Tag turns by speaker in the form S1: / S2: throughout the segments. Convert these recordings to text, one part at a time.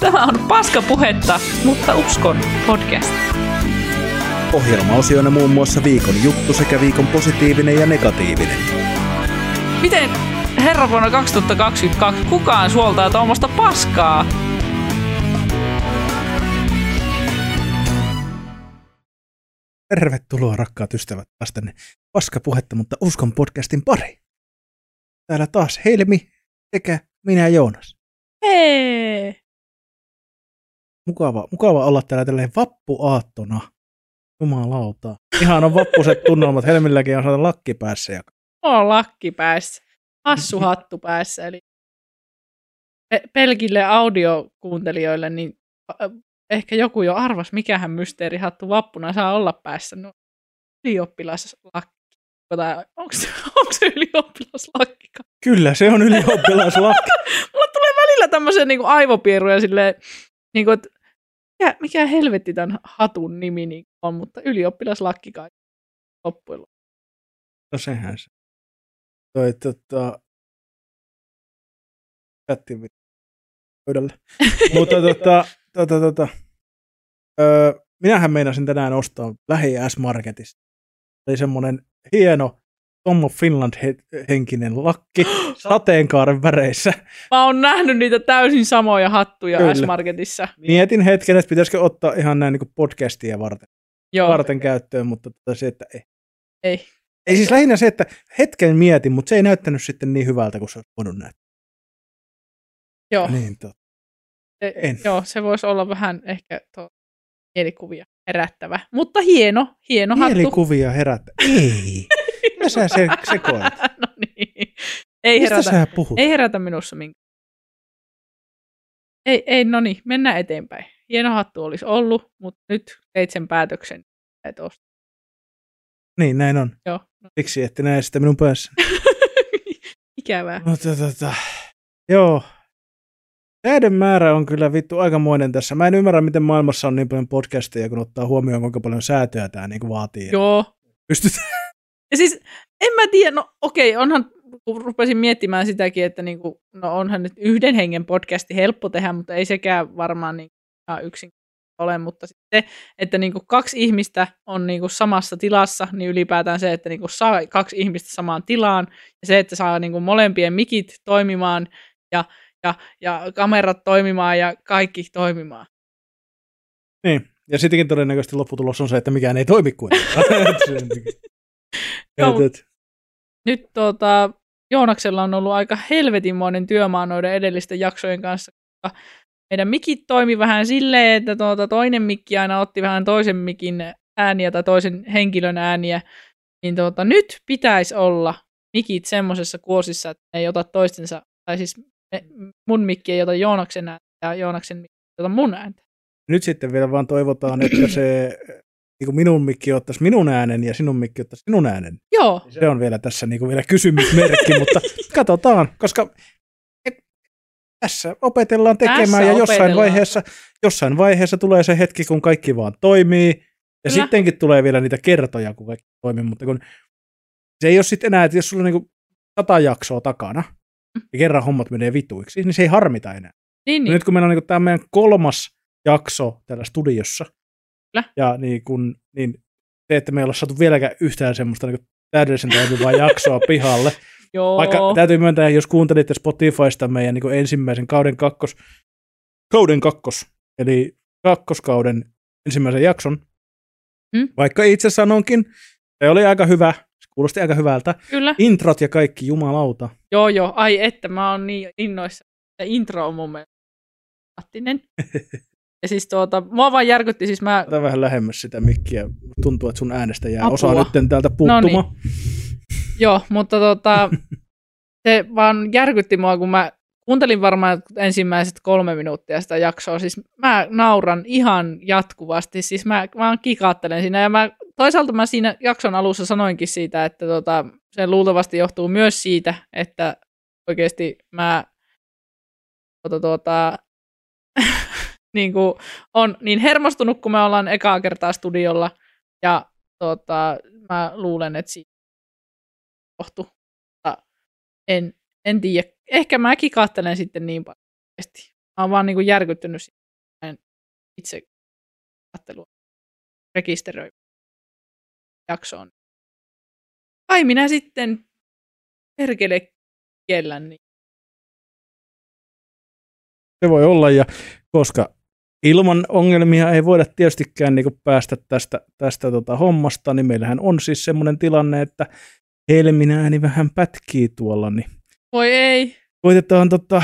S1: Tämä on Paskapuhetta, mutta uskon podcast.
S2: Ohjelmaosiona muun muassa viikon juttu sekä viikon positiivinen ja negatiivinen.
S1: Miten herra vuonna 2022 kukaan suoltaa tuommoista paskaa?
S2: Tervetuloa rakkaat ystävät taas tänne Paskapuhetta, mutta uskon podcastin pari. Täällä taas Helmi sekä minä Joonas.
S1: Hei!
S2: Mukava, mukava olla täällä tälleen vappuaattona. Jumalauta. Ihan on vappuset tunnelmat. Helmilläkin on saada lakki päässä. Ja...
S1: On lakki päässä. Hassu hattu päässä. Eli pe- pelkille audiokuuntelijoille, niin ehkä joku jo arvas, mikähän mysteerihattu vappuna saa olla päässä. No, ylioppilaslakki. Tai onko se, onko se ylioppilaslakki?
S2: Kyllä, se on ylioppilaslakki.
S1: Mulla tulee välillä tämmöisiä niin aivopieruja silleen, niin kuin, että mikä, mikä helvetti tämän hatun nimi niin on, mutta ylioppilaslakki kai loppujen lopuksi.
S2: No sehän se. Toi tota... Jättiin pöydälle. Mutta tota, tota, tota, öö, minähän meinasin tänään ostaa lähi S-Marketista. Oli semmonen hieno Tom of Finland-henkinen lakki sateenkaaren väreissä.
S1: Mä oon nähnyt niitä täysin samoja hattuja
S2: Kyllä.
S1: S-Marketissa.
S2: Mietin hetken, että pitäisikö ottaa ihan näin niin podcastia varten,
S1: Joo,
S2: varten käyttöön, mutta tota se, että ei.
S1: ei.
S2: Ei siis lähinnä se, että hetken mietin, mutta se ei näyttänyt sitten niin hyvältä kuin se olisi voinut näyttää.
S1: Joo,
S2: Niin, to.
S1: se,
S2: en.
S1: joo, se voisi olla vähän ehkä tuo mielikuvia herättävä. Mutta hieno, hieno hattu.
S2: Mielikuvia herättä. Ei. Mitä sä se, sekoilet?
S1: no niin. Ei
S2: Mistä
S1: herätä,
S2: sä puhut?
S1: ei herätä minussa minkä. Ei, ei, no niin, mennään eteenpäin. Hieno hattu olisi ollut, mutta nyt teit sen päätöksen, että osta.
S2: Niin, näin on.
S1: Joo. No.
S2: Siksi ette näe sitä minun päässä.
S1: Ikävää.
S2: Mutta tota, joo. Näiden määrä on kyllä vittu aikamoinen tässä. Mä en ymmärrä, miten maailmassa on niin paljon podcasteja, kun ottaa huomioon, kuinka paljon säätöä tämä niin vaatii.
S1: Joo.
S2: Pystytään.
S1: Ja siis, en mä tiedä, no okei, onhan, kun rupesin miettimään sitäkin, että niinku, no onhan nyt yhden hengen podcasti helppo tehdä, mutta ei sekään varmaan niin ihan yksin ole, mutta sitten että niinku kaksi ihmistä on niinku samassa tilassa, niin ylipäätään se, että niinku saa kaksi ihmistä samaan tilaan, ja se, että saa niinku molempien mikit toimimaan, ja, ja, ja kamerat toimimaan, ja kaikki toimimaan.
S2: Niin. Ja sittenkin todennäköisesti lopputulos on se, että mikään ei toimi kuitenkaan.
S1: Joo.
S2: Et-
S1: nyt tuota, Joonaksella on ollut aika helvetinmoinen työmaa noiden edellisten jaksojen kanssa, koska meidän mikit toimi vähän silleen, että tuota, toinen mikki aina otti vähän toisen mikin ääniä tai toisen henkilön ääniä, niin tuota, nyt pitäisi olla mikit semmoisessa kuosissa, että ne ei ota toistensa, tai siis me, mun mikki ei ota Joonaksen ääntä ja Joonaksen mikki ei ota mun ääntä.
S2: Nyt sitten vielä vaan toivotaan, että se niin kuin minun mikki ottaisi minun äänen ja sinun mikki ottaisi sinun äänen.
S1: Joo,
S2: Se on vielä tässä niin kuin vielä kysymysmerkki, mutta katsotaan, koska tässä opetellaan tekemään
S1: Tässä
S2: ja jossain
S1: opetellaan.
S2: vaiheessa, jossain vaiheessa tulee se hetki, kun kaikki vaan toimii. Ja
S1: Kyllä.
S2: sittenkin tulee vielä niitä kertoja, kun kaikki toimii, mutta kun se ei ole sitten enää, että jos sulla on niin kuin sata jaksoa takana ja kerran hommat menee vituiksi, niin se ei harmita enää.
S1: niin,
S2: Niin.
S1: niin.
S2: Nyt kun meillä on niin tämä meidän kolmas jakso täällä studiossa,
S1: Kyllä.
S2: ja niin, kun, niin se, että me ei olla saatu vieläkään yhtään semmoista niin täydellisen toimivaa jaksoa pihalle.
S1: Joo.
S2: Vaikka täytyy myöntää, jos kuuntelitte Spotifysta meidän niin ensimmäisen kauden kakkos, kauden kakkos, eli kakkoskauden ensimmäisen jakson,
S1: Hmm?
S2: vaikka itse sanonkin, se oli aika hyvä, se kuulosti aika hyvältä.
S1: Kyllä.
S2: Introt ja kaikki, jumalauta.
S1: Joo, joo. Ai että, mä oon niin innoissa. Intro on mun mielestä. Ja siis tuota, mua vaan järkytti, siis mä,
S2: Ota vähän lähemmäs sitä mikkiä. Tuntuu, että sun äänestä jää
S1: Apua.
S2: osa nyt täältä puuttumaan.
S1: No joo, mutta tota, se vaan järkytti mua, kun mä kuuntelin varmaan ensimmäiset kolme minuuttia sitä jaksoa. Siis mä nauran ihan jatkuvasti, siis mä vaan kikaattelen siinä. Ja mä, toisaalta mä siinä jakson alussa sanoinkin siitä, että tota, se luultavasti johtuu myös siitä, että oikeasti mä tuota, tuota, niin kuin on niin hermostunut, kun me ollaan ekaa kertaa studiolla. Ja tota, mä luulen, että siitä. Mutta en, en tiedä. Ehkä mäkin katselen sitten niin paljon. Mä oon vaan niin kuin järkyttynyt siitä, että en itse kattelua rekisteröi jaksoon. Kai minä sitten perkele kiellän, niin
S2: Se voi olla, ja koska ilman ongelmia ei voida tietystikään niin päästä tästä, tästä tota hommasta, niin meillähän on siis semmoinen tilanne, että Helmin ääni vähän pätkii tuolla, niin
S1: voi ei.
S2: koitetaan tota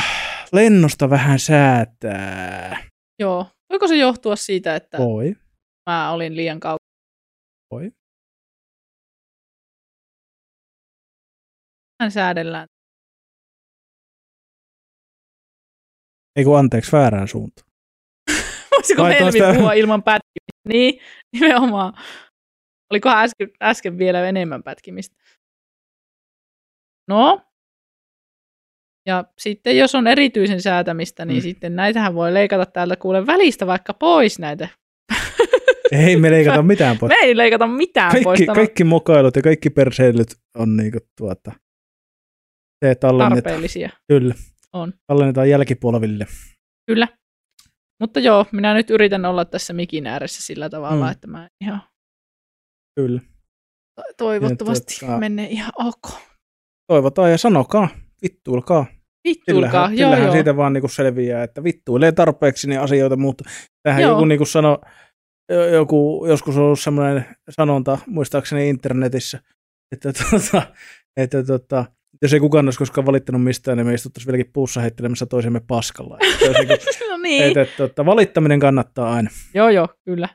S2: lennosta vähän säätää.
S1: Joo. Voiko se johtua siitä, että
S2: Voi,
S1: mä olin liian kauan?
S2: voi.
S1: Hän säädellään.
S2: Ei kun anteeksi, väärään suuntaan.
S1: Voisiko
S2: Laitoin
S1: Helmi
S2: sitä-
S1: puhua ilman pätkimistä? Niin, nimenomaan. Olikohan äsken, äsken vielä enemmän pätkimistä? No. Ja sitten jos on erityisen säätämistä, niin
S2: Mm.
S1: sitten näitähän voi leikata täältä kuule välistä vaikka pois näitä.
S2: Ei me leikata mitään pois.
S1: Me ei leikata mitään pois.
S2: Kaikki,
S1: Tämä on
S2: kaikki mokailut ja kaikki perseilyt on niinku tuota, se tallennetaan.
S1: tarpeellisia.
S2: Kyllä.
S1: On.
S2: Tallennetaan jälkipolville.
S1: Kyllä. Mutta joo, minä nyt yritän olla tässä mikin ääressä sillä tavalla,
S2: Mm.
S1: että mä ihan
S2: Kyllä.
S1: to- toivottavasti
S2: tota-
S1: menee ihan ok.
S2: Toivotaan ja sanokaa, vittuilkaa.
S1: Vittuilkaa,
S2: Kyllähän,
S1: joo
S2: kyllähän
S1: joo.
S2: siitä vaan niinku selviää, että vittuilee tarpeeksi niin asioita, mutta tähän
S1: Joo.
S2: joku niinku sano, jo- joku, joskus on ollut semmoinen sanonta, muistaakseni internetissä, että, tota, että tota, jos ei kukaan olisi koskaan valittanut mistään, niin me istuttaisiin vieläkin puussa heittelemässä toisemme paskalla. Niinku,
S1: No niin.
S2: että, että, että valittaminen kannattaa aina.
S1: Joo joo, kyllä.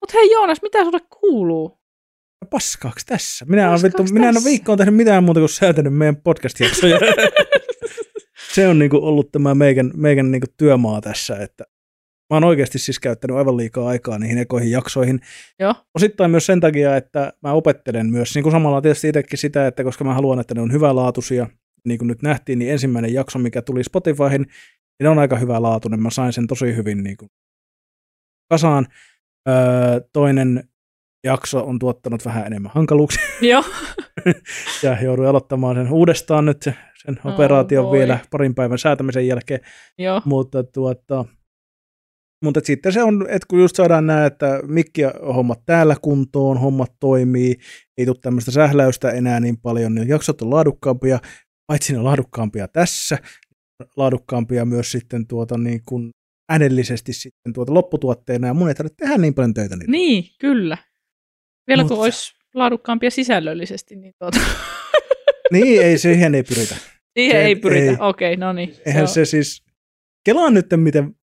S1: Mutta hei Joonas, mitä sulle kuuluu?
S2: Paskaaks tässä? Minä, on, vittu,
S1: Paskaaks
S2: minä en ole
S1: tässä?
S2: viikkoon tehnyt mitään muuta kuin säätänyt meidän podcast-jaksoja. Se on niinku ollut tämä meikän, meikän niinku työmaa tässä, että mä oon oikeasti siis käyttänyt aivan liikaa aikaa niihin ekoihin jaksoihin.
S1: Joo.
S2: Osittain myös sen takia, että mä opettelen myös niin kuin samalla tietysti itsekin sitä, että koska mä haluan, että ne on hyvälaatuisia, niin kuin nyt nähtiin, niin ensimmäinen jakso, mikä tuli Spotifyhin, niin ne on aika hyvälaatuinen. Mä sain sen tosi hyvin niin kuin kasaan. Öö, toinen jakso on tuottanut vähän enemmän hankaluuksia
S1: Joo.
S2: ja jouduin aloittamaan sen uudestaan nyt se- sen
S1: Oh,
S2: operaation
S1: voi.
S2: vielä parin päivän säätämisen jälkeen,
S1: joo.
S2: mutta tuota, mutta sitten se on, että kun just saadaan nämä, että mikki hommat täällä kuntoon, hommat toimii, ei tule tämmöistä sähläystä enää niin paljon, niin jaksot on laadukkaampia, paitsi ne on laadukkaampia tässä, laadukkaampia myös sitten tuota niin kuin äänellisesti sitten tuota lopputuotteena, ja mun ei tarvitse tehdä niin paljon töitä niitä.
S1: Niin, kyllä. Vielä
S2: Mutta-
S1: kun olisi laadukkaampia sisällöllisesti, niin tuota,
S2: Niin, ei, siihen ei pyritä.
S1: siihen
S2: Se-
S1: ei pyritä.
S2: ei.
S1: Okei, no niin.
S2: Eihän se siis, kelaan nyt miten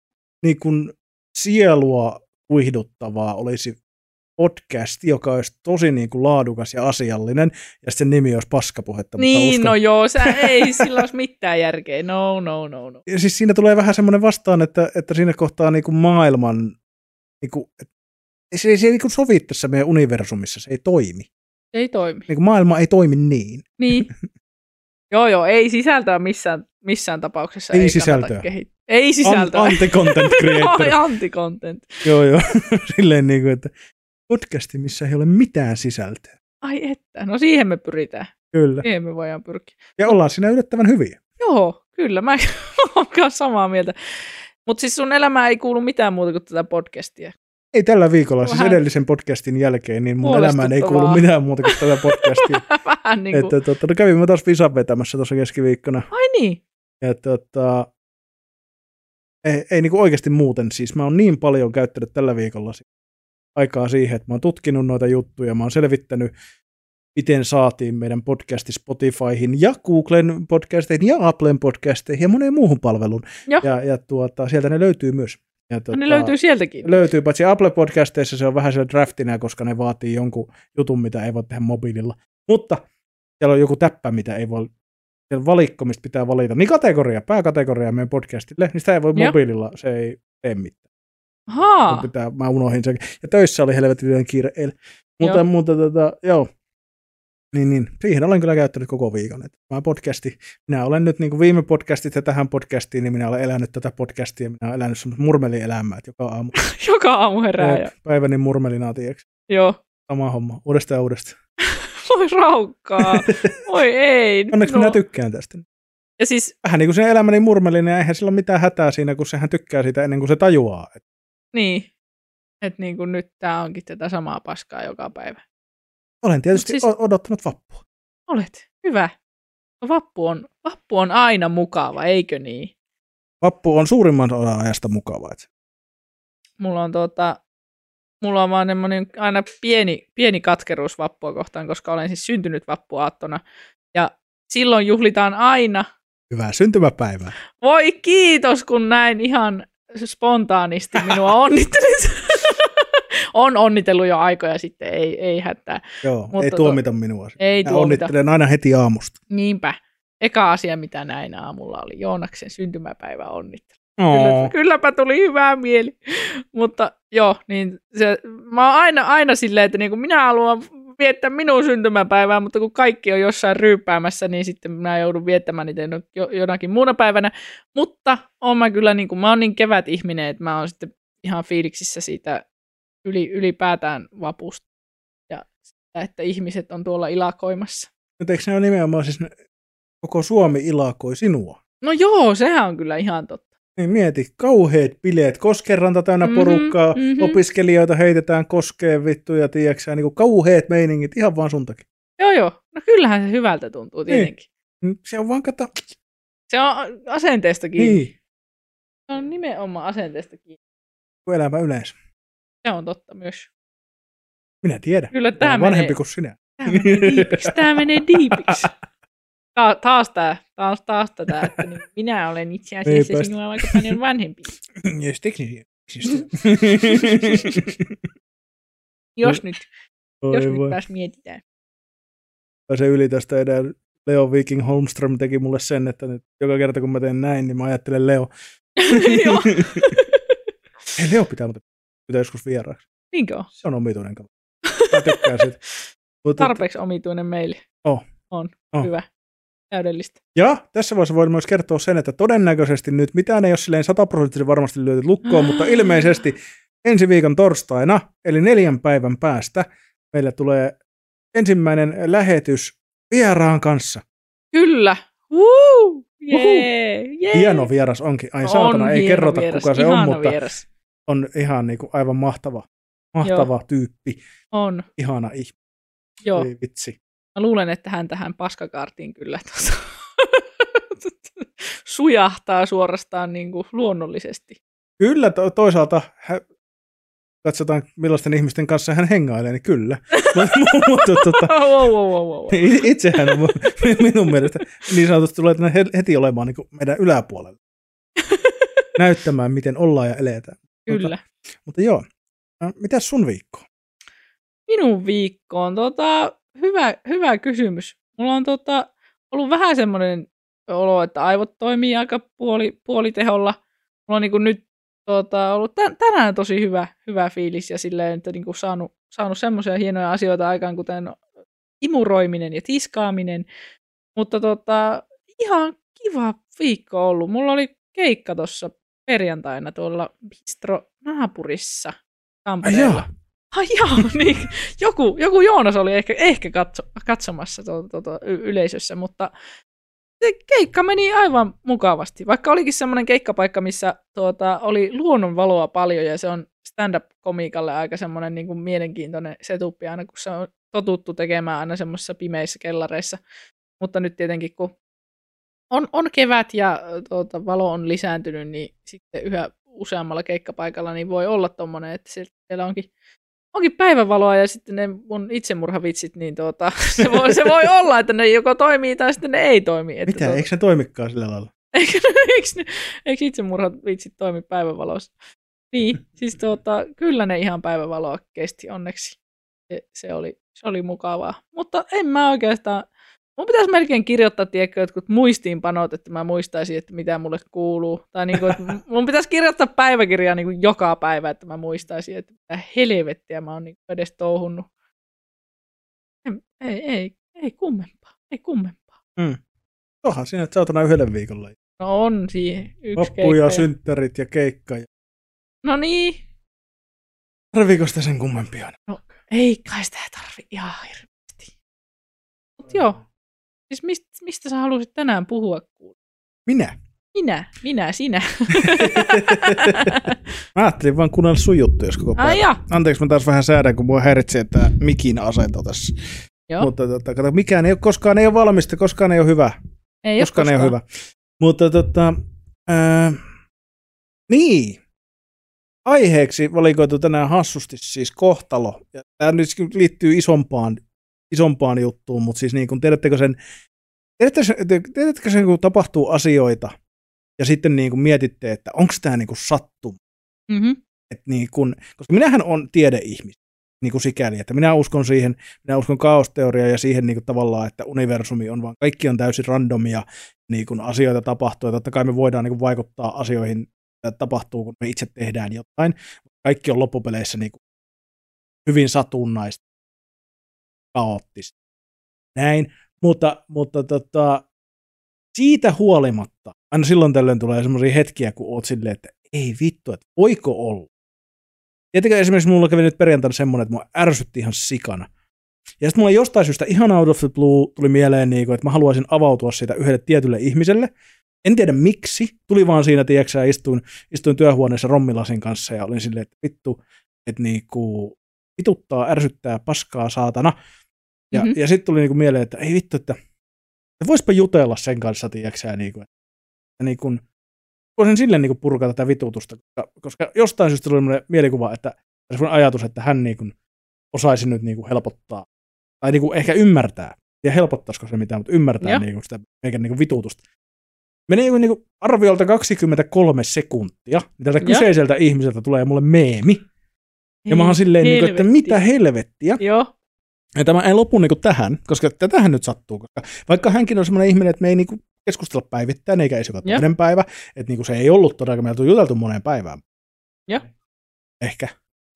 S2: niin kuin sielua kuihduttavaa olisi podcast, joka olisi tosi niin kuin laadukas ja asiallinen, ja sen nimi olisi paskapuhetta. mutta
S1: Niin,
S2: uskon,
S1: no joo, sä, ei sillä olisi mitään järkeä. No, no, no, no.
S2: Ja siis siinä tulee vähän semmoinen vastaan, että, että siinä kohtaa niin kuin maailman, niin kuin, se ei, se ei niin kuin sovi tässä meidän universumissa, se ei toimi.
S1: Ei toimi.
S2: Niin kuin maailma ei toimi niin.
S1: Niin. joo, joo, ei sisältöä missään, missään tapauksessa.
S2: Ei
S1: ei
S2: sisältöä.
S1: kehittää. Ei sisältöä.
S2: An- anti-content creator.
S1: Joo, anti-content.
S2: joo, joo. Silleen niin kuin, että podcasti, missä ei ole mitään sisältöä.
S1: Ai että, no siihen me pyritään.
S2: Kyllä.
S1: Siihen me voidaan pyrkiä.
S2: Ja ollaan siinä yllättävän hyviä.
S1: Joo, kyllä, mä oon samaa mieltä. Mutta siis sun elämään ei kuulu mitään muuta kuin tätä podcastia.
S2: Ei tällä viikolla, siis
S1: Vähän
S2: edellisen podcastin jälkeen, niin mun elämään ei kuulu mitään muuta kuin tätä podcastia.
S1: Vähän niin kuin,
S2: että, totta, no kävimme taas visan vetämässä tuossa keskiviikkona.
S1: ai niin,
S2: Ja tota, ei, ei niin kuin oikeasti muuten. Siis mä oon niin paljon käyttänyt tällä viikolla aikaa siihen, että mä oon tutkinut noita juttuja, mä oon selvittänyt, miten saatiin meidän podcasti Spotifyhin ja Googlen podcasteihin ja Applen podcasteihin ja moneen muuhun palveluun. Ja, ja tuota, sieltä ne löytyy myös. Ja,
S1: no, ne löytyy sieltäkin.
S2: Löytyy, paitsi Apple Podcasteissa se on vähän siellä draftina, koska ne vaatii jonkun jutun, mitä ei voi tehdä mobiililla. Mutta siellä on joku täppä, mitä ei voi, siellä valikko, mistä pitää valita. Niin kategoria, pääkategoria meidän podcastille, niin sitä ei voi
S1: Joo.
S2: mobiililla, se ei tee mitään.
S1: Haa,
S2: Pitää, mä unohdin sen. Ja töissä oli helvetin kiire eilen. Mutta,
S1: Joo.
S2: mutta tota, joo. Niin, niin. Siihen olen kyllä käyttänyt koko viikon. Että mä podcasti, minä olen nyt niin kuin viime podcastit ja tähän podcastiin, niin minä olen elänyt tätä podcastia. Minä olen elänyt semmoista murmelielämää, että joka aamu
S1: joka aamu herää. Ja,
S2: päiväni murmelina, tiedätkö?
S1: joo,
S2: Sama homma, uudestaan ja uudestaan.
S1: voi raukkaa. Voi ei.
S2: Onneksi
S1: no,
S2: minä tykkään tästä.
S1: Ja siis,
S2: Vähän niin kuin se elämäni murmelinen, ja eihän sillä ole mitään hätää siinä, kun sehän tykkää siitä ennen kuin se tajuaa.
S1: Niin, että niin kuin nyt tämä onkin tätä samaa paskaa joka päivä.
S2: Olen tietysti
S1: Mut
S2: siis... odottanut vappua.
S1: Olet, hyvä. Vappu on, vappu on aina mukava, eikö niin?
S2: Vappu on suurimman osan ajasta mukava. Et
S1: Mulla on tota, mulla on vaan aina pieni, pieni katkeruus vappua kohtaan, koska olen siis syntynyt vappuaattona. Ja silloin juhlitaan aina.
S2: hyvää syntymäpäivää.
S1: Voi kiitos, kun näin ihan spontaanisti minua onnittelit. On onnitellut jo aikoja sitten, ei, ei hätää.
S2: Joo,
S1: Mutta
S2: ei
S1: to-
S2: tuomita minua.
S1: Ei
S2: Mä
S1: tuomita.
S2: onnittelen aina heti aamusta.
S1: Niinpä. Eka asia, mitä näin aamulla oli Joonaksen syntymäpäivä onnittelu.
S2: Oh.
S1: Kyllä, kylläpä tuli hyvää mieli. Mutta joo, niin se, mä oon aina, aina silleen, että niinku minä haluan viettää minun syntymäpäivää, mutta kun kaikki on jossain ryyppäämässä, niin sitten minä joudun viettämään niitä jo, jonakin muuna päivänä. Mutta on mä kyllä, niin kuin, mä oon niin kevät ihminen, että mä oon sitten ihan fiiliksissä siitä yli, ylipäätään vapusta. Ja sitä, että ihmiset on tuolla ilakoimassa.
S2: Nyt eikö ne ole nimenomaan siis koko Suomi ilakoi sinua?
S1: No joo, sehän on kyllä ihan totta.
S2: Niin mieti, kauheat bileet, koskeranta täynnä
S1: Mhm,
S2: porukkaa,
S1: mhm.
S2: opiskelijoita heitetään koskeen vittuja, tiedäksä, niin kuin kauheat meiningit, ihan vaan sun takia.
S1: Joo joo, no kyllähän se hyvältä tuntuu tietenkin.
S2: Mm, Se on vaan kato,
S1: Se on asenteesta kiinni.
S2: niin,
S1: Se on nimenomaan asenteesta kiinni.
S2: kuin elämä yleensä.
S1: Se on totta myös.
S2: Minä tiedän.
S1: Kyllä
S2: Tämä on vanhempi
S1: menee,
S2: kuin sinä.
S1: tämä menee diipiksi. Tämä menee diipiksi. Ta- taas tämä, taas, taas tätä, että niin minä olen itse asiassa
S2: Niinpä.
S1: sinua aika paljon vanhempi.
S2: Jos teknisiä.
S1: Jos nyt, jos
S2: Oi
S1: nyt
S2: voi.
S1: taas mietitään.
S2: se yli tästä edellä. Leo Viking Holmström teki mulle sen, että nyt joka kerta kun mä teen näin, niin mä ajattelen Leo.
S1: Joo,
S2: Hei, Leo pitää muuten pitää joskus vieraaksi.
S1: niinkö on?
S2: Se on omituinen kaveri. Mä tykkään siitä. Mutta,
S1: Tarpeeksi omituinen meille.
S2: Oh.
S1: On,
S2: Oh.
S1: hyvä. Täydellistä.
S2: ja tässä vaiheessa voin myös kertoa sen, että todennäköisesti nyt mitään ei ole silleen sataprosenttisesti varmasti lyöty lukkoon, mutta ilmeisesti ensi viikon torstaina, eli neljän päivän päästä, meille tulee ensimmäinen lähetys vieraan kanssa.
S1: Kyllä. Woo! Jee, jee.
S2: Hieno vieras onkin. Ai saatana, ei kerrota
S1: vieras,
S2: kuka se on,
S1: ihana
S2: mutta
S1: Vieras.
S2: On ihan niin kuin aivan mahtava, mahtava tyyppi.
S1: On,
S2: Ihana ihminen.
S1: joo.
S2: Ei vitsi.
S1: Mä luulen, että hän tähän paskakaartiin kyllä tuossa sujahtaa suorastaan niin kuin luonnollisesti.
S2: Kyllä, to- toisaalta hä- katsotaan millaisten ihmisten kanssa hän hengailee, niin kyllä. Mutta tota,
S1: wow, wow, wow, wow.
S2: i- itsehän on minun mielestä niin sanotusti tulee heti olemaan niin kuin meidän yläpuolella. Näyttämään, miten ollaan ja eletään.
S1: Kyllä.
S2: Mutta joo, no, mitäs sun viikko?
S1: Minun viikkoon, tota, hyvä, hyvä kysymys. Mulla on tota, ollut vähän semmoinen olo, että aivot toimii aika puoli, puoliteholla. Mulla on niin nyt tota, ollut tä- tänään tosi hyvä, hyvä fiilis ja silleen, että niin saanut, saanut semmoisia hienoja asioita aikaan, kuten imuroiminen ja tiskaaminen. Mutta tota, ihan kiva viikko ollut. Mulla oli keikka tuossa perjantaina tuolla Bistro naapurissa
S2: Ai
S1: Tampereella.
S2: joo,
S1: Ai joo, niin. Joku, joku Joonas oli ehkä, ehkä katso, katsomassa tuota, tuota, yleisössä, mutta se keikka meni aivan mukavasti. Vaikka olikin semmoinen keikkapaikka, missä tuota, oli luonnonvaloa paljon ja se on stand-up-komiikalle aika semmoinen niin kuin mielenkiintoinen setup aina, kun se on totuttu tekemään aina semmoisissa pimeissä kellareissa. Mutta nyt tietenkin, kun on, on kevät ja tuota, valo on lisääntynyt, niin sitten yhä useammalla keikkapaikalla niin voi olla tommonen, että siellä- onkin onkin päivänvaloa ja sitten ne mun itsemurhavitsit, niin tuota, se, voi, se voi olla, että ne joko toimii tai sitten ne ei toimi. Että
S2: mitä,
S1: tuota,
S2: eikö se toimikaan sillä lailla?
S1: eikö, eikö, ne, eikö itsemurhavitsit toimi päivänvalossa? Niin, siis tuota, kyllä ne ihan päivänvaloa kesti onneksi. Se, se, oli, se oli mukavaa. Mutta en mä oikeastaan, mun pitäisi melkein kirjoittaa, tiedätkö, jotkut muistiinpanot, että mä muistaisin, että mitä mulle kuuluu. Tai niin kuin, että mun pitäisi kirjoittaa päiväkirjaa niin kuin joka päivä, että mä muistaisin, että mitä helvettiä mä oon niin kuin edes touhunnut. En- Ei, ei, ei kummempaa, ei kummempaa.
S2: Onhan siinä, että saatana yhdelle viikolla.
S1: No on siihen yksi
S2: Loppu
S1: keikka.
S2: ja
S1: ja-
S2: synttärit ja keikka. Ja...
S1: No niin,
S2: Tarviiko sitä sen kummempia?
S1: ei kai sitä tarvi ihan hirveästi. Mut joo, siis mistä, mistä sä halusit tänään puhua?
S2: Minä.
S1: Minä, minä, sinä.
S2: mä ajattelin vaan kuunnella sun juttuja jos koko päivä.
S1: Ai ja.
S2: Anteeksi, mä taas vähän säädän, kun mua häiritsee tämä mikin asento tässä.
S1: Joo.
S2: Mutta tota, kato, mikään ei ole, koskaan ei ole valmista, koskaan ei ole hyvä.
S1: Ei
S2: koskaan, ei ole hyvä. Mutta tota, ää, niin, aiheeksi valikoitu tänään hassusti siis kohtalo. Ja tämä nyt liittyy isompaan, isompaan juttuun, mutta siis niin kun, tiedättekö sen, tiedättekö, tiedättekö sen, kun tapahtuu asioita ja sitten niin kun mietitte, että onko tämä niin sattuma.
S1: Mm-hmm.
S2: Et niin kun, koska minähän on tiedeihmis niin kuin sikäli, että minä uskon siihen, minä uskon kaosteoriaan ja siihen niin kuin tavallaan, että universumi on vaan, kaikki on täysin randomia, niin kuin asioita tapahtuu, ja totta kai me voidaan niin kuin vaikuttaa asioihin, että tapahtuu, kun me itse tehdään jotain, kaikki on loppupeleissä niin kuin hyvin satunnaista, kaoottista. Näin, mutta, mutta tota, siitä huolimatta, aina silloin tällöin tulee semmoisia hetkiä, kun oot silleen, että ei vittu, että voiko olla, Tietenkin esimerkiksi mulla kävi nyt perjantaina semmoinen, että mua ärsytti ihan sikana. Ja sitten mulla jostain syystä ihan out of the blue tuli mieleen, niin kuin, että mä haluaisin avautua siitä yhdelle tietylle ihmiselle. En tiedä miksi. Tuli vaan siinä, tiedätkö, istuin, istuin työhuoneessa rommilasin kanssa ja olin silleen, että vittu, että niinku, vituttaa, ärsyttää, paskaa, saatana. Ja, mm-hmm. ja sitten tuli niinku mieleen, että ei vittu, että, että voispa jutella sen kanssa, tiedätkö, niinku, että, niinku, voisin silleen niin purkaa tätä vitutusta, koska, koska jostain syystä tuli mielikuva, että sellainen ajatus, että hän niin kuin osaisi nyt niin kuin helpottaa, tai niin kuin ehkä ymmärtää, ja helpottaisiko se mitään, mutta ymmärtää niin kuin sitä meidän niin kuin vitutusta. Menee niin kuin arviolta 23 sekuntia, niin tältä kyseiseltä ihmiseltä tulee mulle meemi, ja mä oon silleen, niin kuin, että mitä helvettiä.
S1: Joo.
S2: Ja tämä ei lopu niin tähän, koska tätähän nyt sattuu, koska vaikka hänkin on semmoinen ihminen, että me ei niin keskustella päivittäin, eikä edes joka toinen päivä. Että niin se ei ollut todella, meillä on juteltu moneen päivään.
S1: Joo.
S2: Ehkä.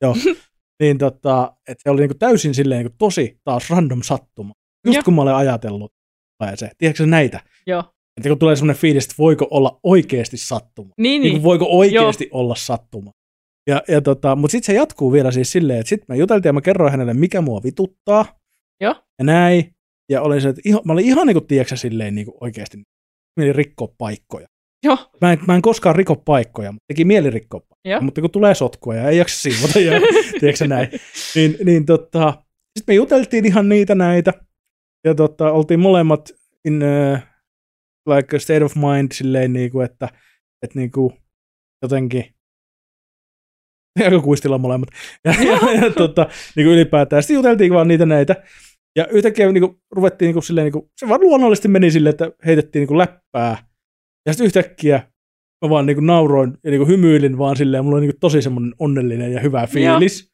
S2: Joo. niin tota, että se oli niin täysin silleen niin tosi taas random sattuma. Just Joo. kun mä olen ajatellut, tulee se. Tiedätkö näitä?
S1: Joo.
S2: Että kun tulee semmoinen fiilis, että voiko olla oikeasti sattuma.
S1: Niin, niin. niin
S2: voiko oikeasti Joo. olla sattuma. Ja, ja tota, mutta sitten se jatkuu vielä siis silleen, että sitten me juteltiin ja mä kerroin hänelle, mikä mua vituttaa.
S1: Joo.
S2: Ja näin. Ja olin se, että ihan, mä olin ihan niin kuin, tiedätkö, silleen niin kuin oikeasti mieli rikkoa paikkoja.
S1: Joo.
S2: Mä en, mä en koskaan riko paikkoja, mutta teki mieli rikkoa paikkoja. Mutta kun tulee sotkua ja ei jaksa siivota ja tiedätkö näin, niin, niin tota, sitten me juteltiin ihan niitä näitä. Ja tota, oltiin molemmat in uh, like a state of mind silleen, niin kuin, että, että niin kuin, jotenkin aika kuistilla molemmat. Ja, ja, ja tota, niin kuin ylipäätään. Sitten juteltiin vaan niitä näitä. Ja yhtäkkiä niin kuin, ruvettiin niin kuin, silleen, niin kuin, se vaan luonnollisesti meni silleen, että heitettiin niin kuin, läppää. Ja sitten yhtäkkiä mä vaan niin kuin, nauroin ja niin kuin, hymyilin vaan silleen, mulla oli niin kuin, tosi semmoinen onnellinen ja hyvä fiilis. Joo.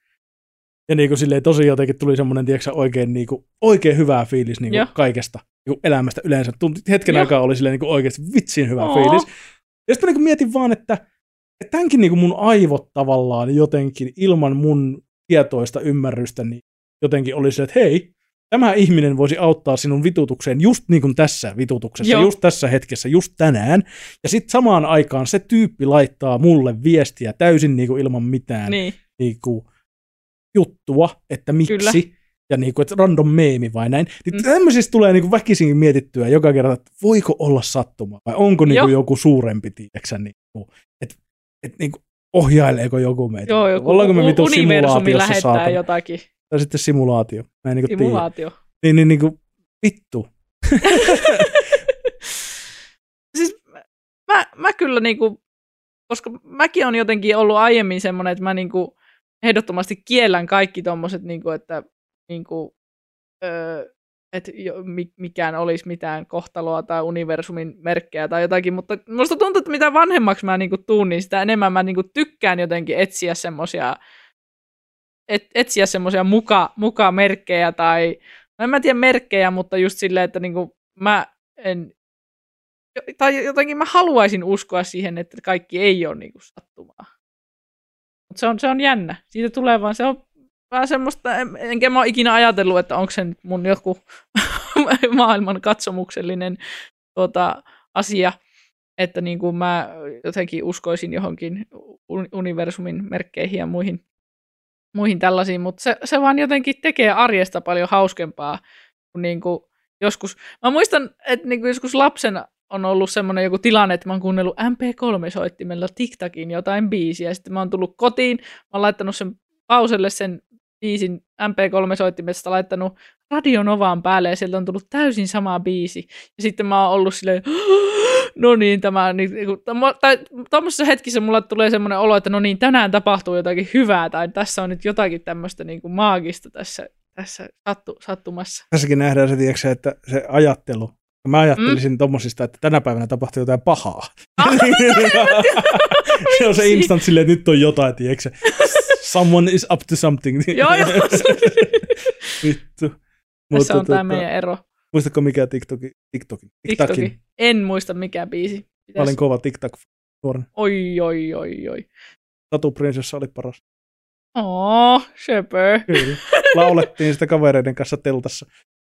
S2: Ja niin kuin, silleen, tosi jotenkin tuli semmoinen, tiedätkö, oikein, niin kuin, oikein hyvä fiilis niin kuin, kaikesta niin kuin, elämästä yleensä. Tunti, hetken Joo. aikaa oli silleen, niin kuin, oikeasti vitsin hyvä Oo. fiilis. Ja sitten mä niin kuin, mietin vaan, että, että tämänkin niin kuin, mun aivot tavallaan jotenkin ilman mun tietoista ymmärrystä, niin jotenkin oli se, että hei, tämä ihminen voisi auttaa sinun vitutukseen just niin kuin tässä vitutuksessa, Joo. just tässä hetkessä, just tänään. Ja sitten samaan aikaan se tyyppi laittaa mulle viestiä täysin niin kuin ilman mitään niin. Niin kuin juttua, että miksi. Kyllä. Ja niin kuin, että random meemi vai näin. Niin mm. Tämmöisistä tulee niin kuin väkisinkin mietittyä joka kerta, että voiko olla sattuma vai onko niin kuin joku suurempi, tiedäksä, niin kuin, että, niin ohjaileeko joku meitä.
S1: Joo, joku Ollaanko me vitu simulaatiossa saatana? jotakin.
S2: Tai sitten simulaatio. Mä en niin
S1: simulaatio.
S2: Tiedä. Niin, niin, niin kuin, vittu.
S1: siis mä, mä kyllä niin kuin, koska mäkin on jotenkin ollut aiemmin semmoinen, että mä niin kuin ehdottomasti kiellän kaikki tommoset, niin kuin, että niin kuin, öö, että mikään olisi mitään kohtaloa tai universumin merkkejä tai jotakin, mutta musta tuntuu, että mitä vanhemmaksi mä niinku tuun, niin sitä enemmän mä niinku tykkään jotenkin etsiä semmoisia et, etsiä semmoisia muka, muka merkkejä tai, no en mä tiedä merkkejä, mutta just silleen, että niinku mä en, tai jotenkin mä haluaisin uskoa siihen, että kaikki ei ole niinku sattumaa. Mutta se on, se on jännä. Siitä tulee vaan, se on vähän semmoista, en, enkä mä ole ikinä ajatellut, että onko se mun joku maailman katsomuksellinen tuota, asia, että niin kuin mä jotenkin uskoisin johonkin universumin merkkeihin ja muihin muihin tällaisiin, mutta se, se vaan jotenkin tekee arjesta paljon hauskempaa kuin, niin kuin joskus. Mä muistan, että niin kuin joskus lapsena on ollut semmoinen joku tilanne, että mä oon kuunnellut MP3-soittimella TikTokin jotain biisiä. Sitten mä oon tullut kotiin, mä oon laittanut sen pauselle sen biisin MP3-soittimesta, laittanut Radionovaan päälle ja sieltä on tullut täysin sama biisi. Ja sitten mä oon ollut silleen, no niin, tämä, niin, tai tuommoisessa hetkissä mulla tulee semmoinen olo, että no niin, tänään tapahtuu jotakin hyvää, tai tässä on nyt jotakin tämmöistä niin kuin maagista tässä, tässä sattu, sattumassa.
S2: Tässäkin nähdään se, tiedätkö, että se ajattelu, Mä ajattelisin mm. tommosista, että tänä päivänä tapahtuu jotain pahaa. Ah, se on se instant silleen, että nyt on jotain, tiedätkö Someone is up to something.
S1: joo, joo.
S2: Vittu.
S1: Tässä on tämä tota, meidän ero.
S2: Muistatko mikä TikToki? TikTokin.
S1: TikTokin. En muista mikä biisi.
S2: Pitäis... Mä olin kova TikTok nuoren.
S1: Oi, oi, oi, oi.
S2: Tatu Prinsessa oli paras.
S1: Oo, söpö.
S2: Kyllä. Laulettiin sitä kavereiden kanssa teltassa.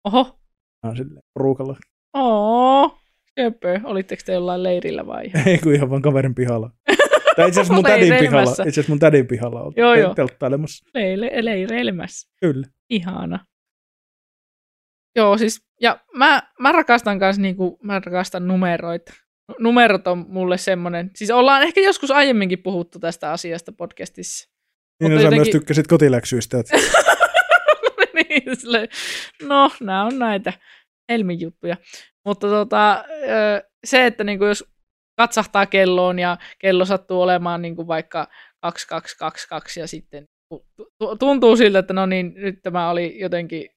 S1: Oho.
S2: Mä silleen ruukalla.
S1: Oo, söpö. Olitteko te jollain leirillä vai?
S2: Ei kun ihan vaan kaverin pihalla. Tai itse asiassa mun tädin pihalla. Itse asiassa mun tädin pihalla on joo, joo. telttailemassa.
S1: Leile, leireilemässä.
S2: Kyllä.
S1: Ihana. Joo, siis, ja mä, mä rakastan kanssa, niinku, mä rakastan numeroita. Numerot on mulle semmoinen, siis ollaan ehkä joskus aiemminkin puhuttu tästä asiasta podcastissa.
S2: Niin, no, jotenkin... sä myös tykkäsit kotiläksyistä. Että...
S1: niin, sille, no, nämä on näitä Helmin juttuja. Mutta tota, se, että niinku jos katsahtaa kelloon ja kello sattuu olemaan niinku vaikka 2222 ja sitten tuntuu siltä, että no niin, nyt tämä oli jotenkin,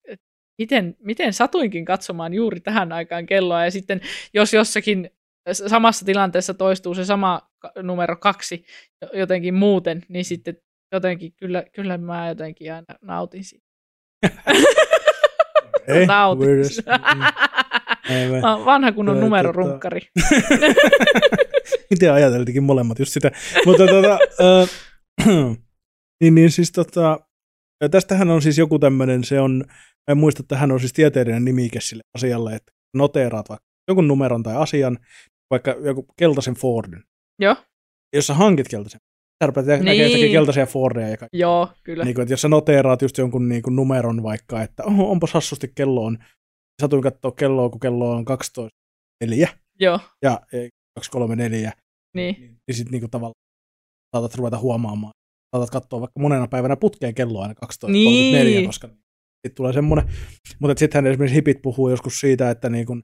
S1: miten, miten satuinkin katsomaan juuri tähän aikaan kelloa, ja sitten jos jossakin samassa tilanteessa toistuu se sama numero kaksi jotenkin muuten, niin sitten jotenkin, kyllä, kyllä mä jotenkin aina nautin siitä.
S2: Ei,
S1: nautin. Mä vanha kunnon tota- numerorunkkari.
S2: Miten ajateltikin molemmat just sitä. Mutta tota, äh, niin, niin siis tota, tästähän on siis joku tämmöinen, se on, en muista, että hän on siis tieteellinen nimike sille asialle, että noteeraat vaikka jonkun numeron tai asian, vaikka joku keltaisen Fordin.
S1: Joo.
S2: Jos sä hankit keltaisen, tarpeet niin. näkee jotakin keltaisia Fordia ja.
S1: Joo, kyllä.
S2: Niin kuin, että jos sä noteeraat just jonkun niin kuin numeron vaikka, että oh, onpas hassusti kello on, satuin katsoa kelloa, kun kello on 12.4.
S1: Joo.
S2: Ja 234.
S1: Niin.
S2: Niin, niin sitten niin tavallaan saatat ruveta huomaamaan. Saatat katsoa vaikka monena päivänä putkeen kelloa aina 12.34, niin. koska sitten tulee semmoinen. Mutta sittenhän esimerkiksi hipit puhuu joskus siitä, että, niin kun,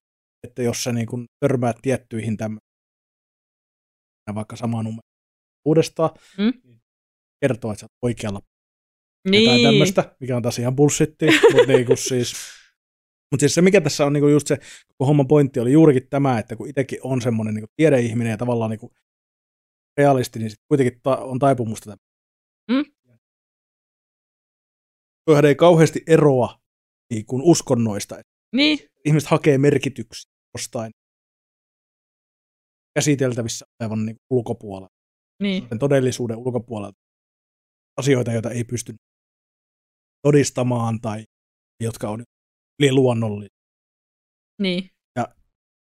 S2: että jos sä niin kun törmäät tiettyihin tämmöisiin, vaikka sama numero uudestaan, mm? Niin kertoo, että sä oot oikealla niin. jotain tämmöistä, mikä on taas ihan bullshittia, mutta niin kuin siis mutta siis se, mikä tässä on niinku just se koko homman pointti, oli juurikin tämä, että kun itsekin on semmoinen niinku tiedeihminen ja tavallaan niinku realisti, niin sit kuitenkin ta- on taipumusta tämä. Mm? Toihan ei kauheasti eroa niin kuin uskonnoista.
S1: Niin.
S2: Ihmiset hakee merkityksiä jostain käsiteltävissä olevan niin ulkopuolella.
S1: Niin.
S2: Todellisuuden ulkopuolella. Asioita, joita ei pysty todistamaan tai jotka on yli luonnollinen.
S1: Niin.
S2: Ja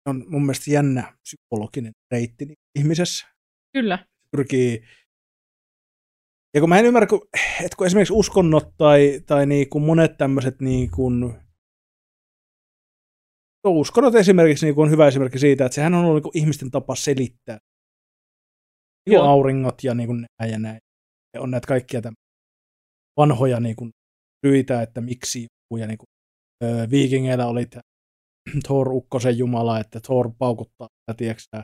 S2: on mun mielestä jännä psykologinen reitti niin ihmisessä.
S1: Kyllä.
S2: Pyrkii ja kun mä en ymmärrä, kun, että kun esimerkiksi uskonnot tai, tai niin kuin monet tämmöiset niin kuin, no uskonnot esimerkiksi niin kuin on hyvä esimerkki siitä, että sehän on ollut niin kuin ihmisten tapa selittää. Niin kuin auringot ja niin kuin näin ja näin. Ja on näitä kaikkia tämän vanhoja niin kuin syitä, että miksi ja niin kuin viikingeillä oli Thor ukkosen jumala, että Thor paukuttaa, tiedätkö,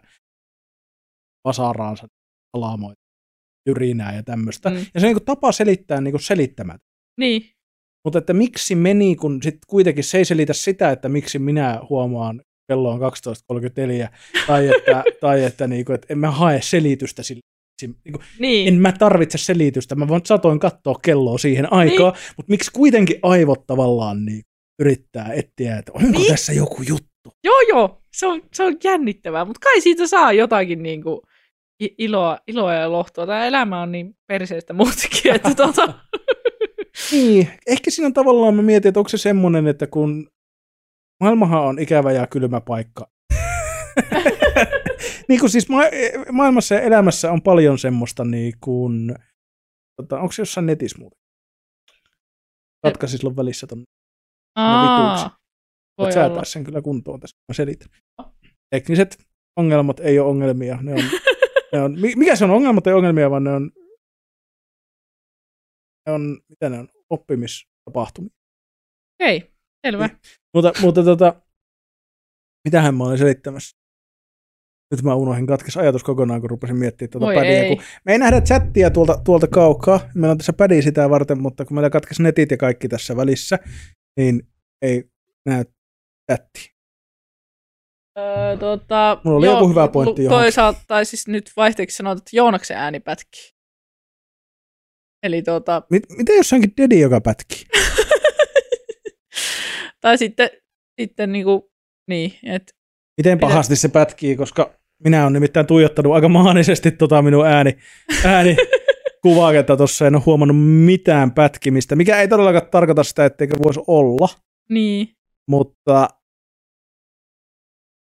S2: vasaraansa alaamoita, yrinää ja tämmöistä. Mm. Ja se on niin tapa selittää niin selittämättä.
S1: Niin.
S2: Mutta että miksi meni, kun sit kuitenkin se ei selitä sitä, että miksi minä huomaan kello on 12.34, tai että, tai että, niin kuin, että en mä hae selitystä sille. Niin kuin, niin. En mä tarvitse selitystä, mä voin satoin katsoa kelloa siihen aikaan, niin. mutta miksi kuitenkin aivot tavallaan niin yrittää etsiä, että onko niin? tässä joku juttu.
S1: Joo, joo, se on, se on jännittävää, mutta kai siitä saa jotakin niin kuin iloa, iloa ja lohtua. Tämä elämä on niin perseestä muutenkin, että tuota...
S2: niin, ehkä siinä tavallaan, mä mietin, että onko se semmoinen, että kun maailmahan on ikävä ja kylmä paikka. niin kuin siis ma- maailmassa ja elämässä on paljon semmoista niin kuin, tota, onko se jossain netissä muuten? Katka silloin välissä ton Aa, vituiksi. Voit säätää sen kyllä kuntoon tässä, mä selitän. tekniset ongelmat ei ole ongelmia. Ne on, ne on, mikä se on ongelmat ei ongelmia, vaan ne on, ne on mitä ne on, oppimistapahtumia.
S1: Okei, selvä.
S2: Mutta, mutta tota, mitähän mä olin selittämässä? Nyt mä unohdin katkes ajatus kokonaan, kun rupesin miettimään tuota
S1: Voi
S2: pädiä.
S1: ei.
S2: Kun me ei nähdä chattia tuolta, tuolta kaukaa. Meillä on tässä pädi sitä varten, mutta kun meillä katkesi netit ja kaikki tässä välissä, niin ei näy chatti.
S1: Öö, tota,
S2: Mulla oli joku hyvä pointti johonkin.
S1: Toisaalta, tai siis nyt vaihteeksi sanoit, että Joonaksen ääni pätkii. Eli tota,
S2: Mit, mitä jos onkin dedi, joka pätkii?
S1: tai sitten, sitten niinku, niin, että
S2: Miten pahasti se pätkii, koska minä olen nimittäin tuijottanut aika maanisesti tota minun ääni, ääni kuvaketta tuossa, en ole huomannut mitään pätkimistä, mikä ei todellakaan tarkoita sitä, etteikö voisi olla,
S1: niin.
S2: mutta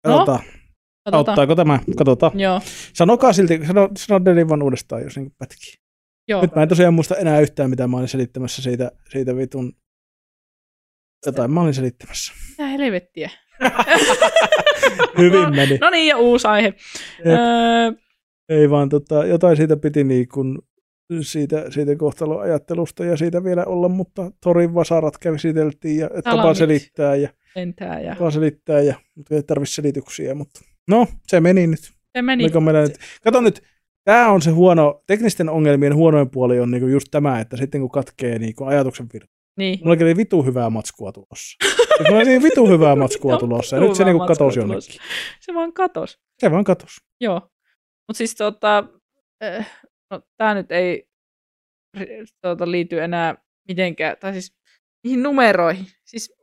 S1: No,
S2: Katsotaan. Auttaako tämä? Katsotaan.
S1: Joo,
S2: Sanokaa silti, sano, sano vaan uudestaan, jos niin pätkii.
S1: joo.
S2: Nyt mä en tosiaan muista enää yhtään, mitä mä olin selittämässä siitä, siitä vitun... Jotain mä olin selittämässä.
S1: Mitä helvettiä.
S2: Hyvin meni.
S1: No niin, ja uusi aihe.
S2: Jep.
S1: Öö,
S2: Ei vaan tota, jotain siitä piti niin kuin siitä, siitä kohtaloajattelusta ja siitä vielä olla, mutta Torin vasarat käsiteltiin ja tapa
S1: Salamit.
S2: selittää ja
S1: lentää ja
S2: tapa selittää ja mutta ei tarvitse selityksiä, mutta no se meni nyt.
S1: se meni.
S2: Oliko meillä nyt? Kato nyt, tämä on se huono, teknisten ongelmien huonoin puoli on niinku just tämä, että sitten kun katkee niinku ajatuksen virta.
S1: Niin.
S2: Mulla oli vitu hyvää matskua tulossa. Mulla oli niin vitu hyvää matskua tulossa ja nyt se niinku katosi jonnekin.
S1: Se vaan katos.
S2: Se vaan katosi.
S1: Joo. Mutta siis tota, äh, no, tämä nyt ei tota, liity enää mitenkään, tai siis niihin numeroihin. Siis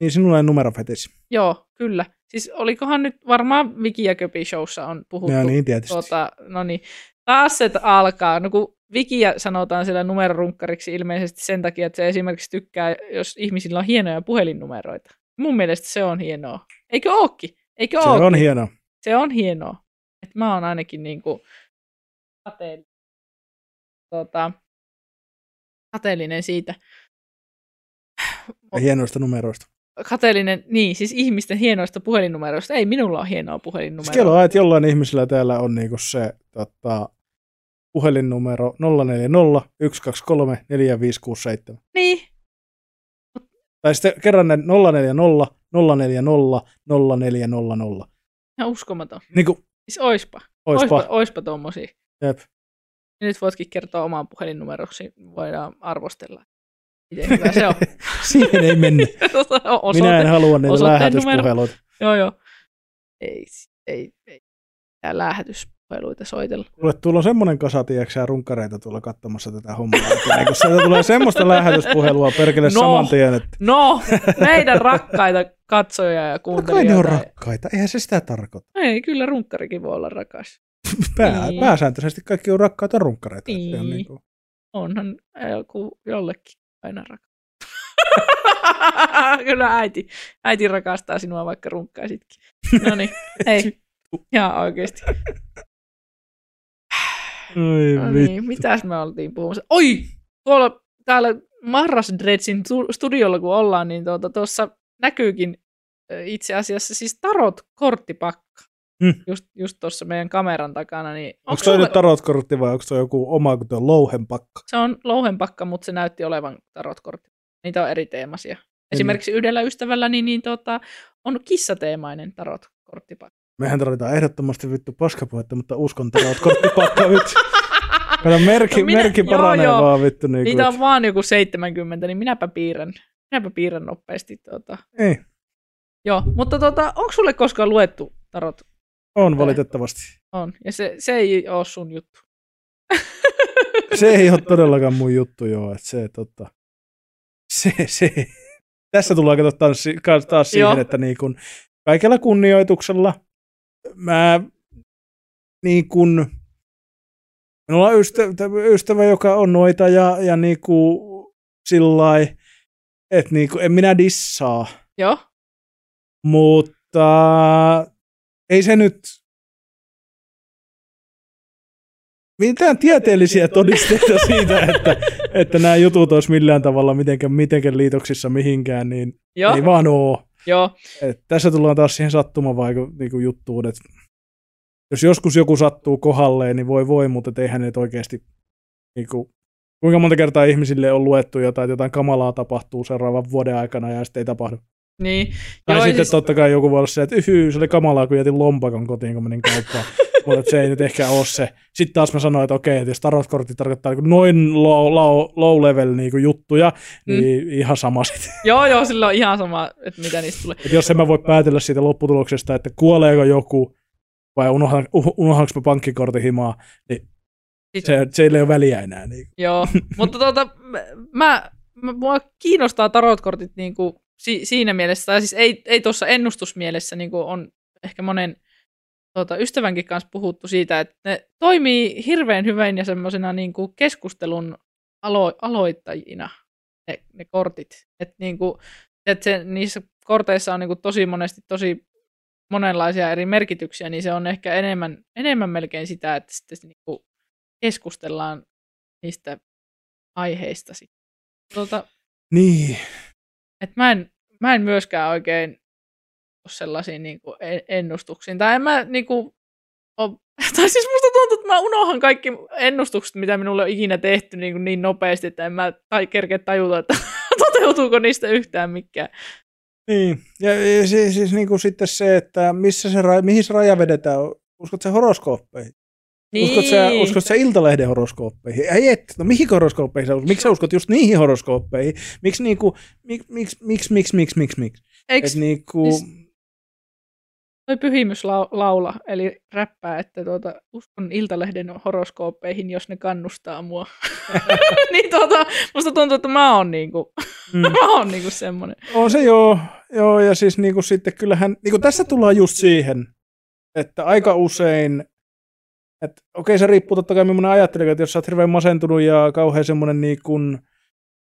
S2: Niin sinulla ei numerofetis.
S1: joo, kyllä. Siis olikohan nyt varmaan Viki ja Köpi showssa on puhuttu.
S2: Ja niin tietysti.
S1: Tuota, no niin, taas se alkaa. No kun Vikiä sanotaan siellä numerorunkkariksi ilmeisesti sen takia, että se esimerkiksi tykkää, jos ihmisillä on hienoja puhelinnumeroita. Mun mielestä se on hienoa. Eikö ookin? Eikö
S2: Se
S1: ookin?
S2: on hieno.
S1: se on hienoa. Et mä oon ainakin niinku kateellinen, tota, kateellinen siitä.
S2: Ja hienoista numeroista.
S1: Kateellinen, niin, siis ihmisten hienoista puhelinnumeroista. Ei minulla ole hienoa
S2: Siis
S1: puhelinnumero.
S2: kello että jollain ihmisellä täällä on niinku se tota, puhelinnumero 040 123 4567.
S1: Niin,
S2: Tai sitten kerran ne 040 040 0400.
S1: ihan uskomaton.
S2: Niin kuin,
S1: Siis oispa.
S2: oispa.
S1: Oispa, oispa tommosia.
S2: Jep.
S1: Ja nyt voitkin kertoa oman puhelinnumeroksi, voidaan arvostella. Miten hyvä se on.
S2: Siihen ei mennä.
S1: Osoite.
S2: Minä en halua niitä lähetyspuheluita.
S1: Joo, joo. Ei, ei, ei. Tää lähetyspuheluita soitella.
S2: Kuule, tuolla on semmoinen kasa, tiedätkö runkareita tuolla katsomassa tätä hommaa. Että niin kun sieltä tulee semmoista lähetyspuhelua perkele
S1: No.
S2: saman tien, että
S1: No, meidän rakkaita katsojia ja
S2: kai
S1: kuuntelijoita.
S2: ne on rakkaita. Eihän se sitä tarkoita.
S1: Ei, kyllä runkkarikin voi olla rakas.
S2: Pää,
S1: Niin.
S2: Pääsääntöisesti kaikki on rakkaita runkareita. Se on
S1: Niin.
S2: niin kuin,
S1: Onhan joku jollekin aina rakas. kyllä äiti, äiti rakastaa sinua, vaikka runkkaisitkin. No niin, hei, ihan oikeasti.
S2: Oi
S1: No
S2: vittu.
S1: niin, mitäs me oltiin puhumassa? Oi! Tuolla täällä Marras Dreadsin tu- studiolla kun ollaan, niin tuota, tuossa näkyykin ö, itse asiassa siis tarot-korttipakka.
S2: Hmm.
S1: Just, just tuossa meidän kameran takana. Niin
S2: Onko toi nyt tarotkortti vai onko toi joku oma, kun tuo louhenpakka?
S1: Se on louhenpakka, mutta se näytti olevan tarotkortti. Niitä on eri teemaisia. Esimerkiksi yhdellä ystävällä niin, niin tota, on kissateemainen tarotkorttipakka.
S2: Mehän tarvitaan ehdottomasti vittu paskapuhetta, mutta uskon tarotkorttipakka vittu. Kato, merkki,
S1: No minä-
S2: merkki paranee
S1: joo.
S2: vaan vittu. Niin
S1: Niitä on vaan joku 70, niin minäpä piirrän. Minäpä piirrän nopeasti. Tuota.
S2: Ei,
S1: Joo, mutta tota, onko sulle koskaan luettu tarot?
S2: On valitettavasti.
S1: On, ja se, se ei ole sun juttu.
S2: Se ei ole todellakaan mun juttu, joo. Että se, tota, se, se. Tässä tullaan katsoa taas, taas- taas siihen,
S1: Joo.
S2: että niin kun, kaikella kunnioituksella mä niin kun, minulla on ystävä, ystävä, joka on noita ja, ja niin kuin sillä että niin kuin, en minä dissaa,
S1: Joo,
S2: mutta ei se nyt mitään tieteellisiä todisteita siitä, että, että nämä jutut olisi millään tavalla mitenkään, mitenkään liitoksissa mihinkään, niin
S1: joo.
S2: ei vaan oo.
S1: Joo.
S2: Et tässä tullaan taas siihen sattumavaiku niinku juttuun, että jos joskus joku sattuu kohalleen, niin voi voi, mutta eihän ne oikeasti niinku, kuinka monta kertaa ihmisille on luettu jotain, että jotain kamalaa tapahtuu seuraavan vuoden aikana ja sitten ei tapahdu.
S1: Niin.
S2: Tai
S1: Joo,
S2: sitten
S1: siis-
S2: totta kai joku voi olla se, että yhy, se oli kamalaa, kun jätin lompakon kotiin, kun menin kauppaan. mutta se ei nyt ehkä ole se. Sitten taas mä sanoin, että okei, että jos tarotkortti tarkoittaa niin noin low, low, low level niin kuin juttuja,
S1: Mm.
S2: niin ihan sama sitten.
S1: Joo, joo, sillä on ihan sama, että mitä niistä tulee.
S2: Et jos en mä voi päätellä siitä lopputuloksesta, että kuoleeko joku vai unohdan, uh- unohdanko mä pankkikortin himaa, niin se, se ei ole väliä enää. Niin.
S1: Joo, mutta tuota, mä, mä, mua kiinnostaa tarotkortit niin kuin si, siinä mielessä, tai siis ei, ei tuossa ennustusmielessä niin kuin on ehkä monen tuota, ystävänkin kanssa puhuttu siitä, että ne toimii hirveän hyvin ja semmoisena niin kuin keskustelun alo, aloittajina ne, ne kortit. Että niin kuin, että se, niissä korteissa on niin kuin tosi monesti tosi monenlaisia eri merkityksiä, niin se on ehkä enemmän, enemmän melkein sitä, että sitten niin kuin keskustellaan niistä aiheista. Tuota,
S2: niin.
S1: Et mä, en, mä en myöskään oikein sellaisiin niin kuin ennustuksiin. Tai en mä niin kuin, ole, tai siis musta tuntuu, että mä unohan kaikki ennustukset, mitä minulle on ikinä tehty niin, kuin niin nopeasti, että en mä tai kerkeä tajuta, että toteutuuko niistä yhtään mikään.
S2: Niin, ja, siis, siis niin kuin sitten se, että missä se, mihin se raja vedetään, uskot se horoskooppeihin?
S1: Niin.
S2: Uskot sä, uskot sä Iltalehden horoskooppeihin? Ei et, no mihin horoskooppeihin sä uskot? Miksi sä uskot just niihin horoskooppeihin? Miksi niinku, miksi, miksi, miksi, miksi, miksi, miksi?
S1: Eikö
S2: Et niinku,
S1: siis- toi pyhimys lau- laula, eli räppää, että tuota, uskon Iltalehden horoskooppeihin, jos ne kannustaa mua. niin tuota, musta tuntuu, että mä oon niinku,
S2: mm,
S1: mä oon niinku semmonen.
S2: on se joo, joo, ja siis niinku sitten kyllähän, niinku tässä tullaan just siihen, että aika usein, että okei se riippuu totta kai millainen ajattelu, että jos sä oot hirveän masentunut ja kauhean semmoinen niin kuin,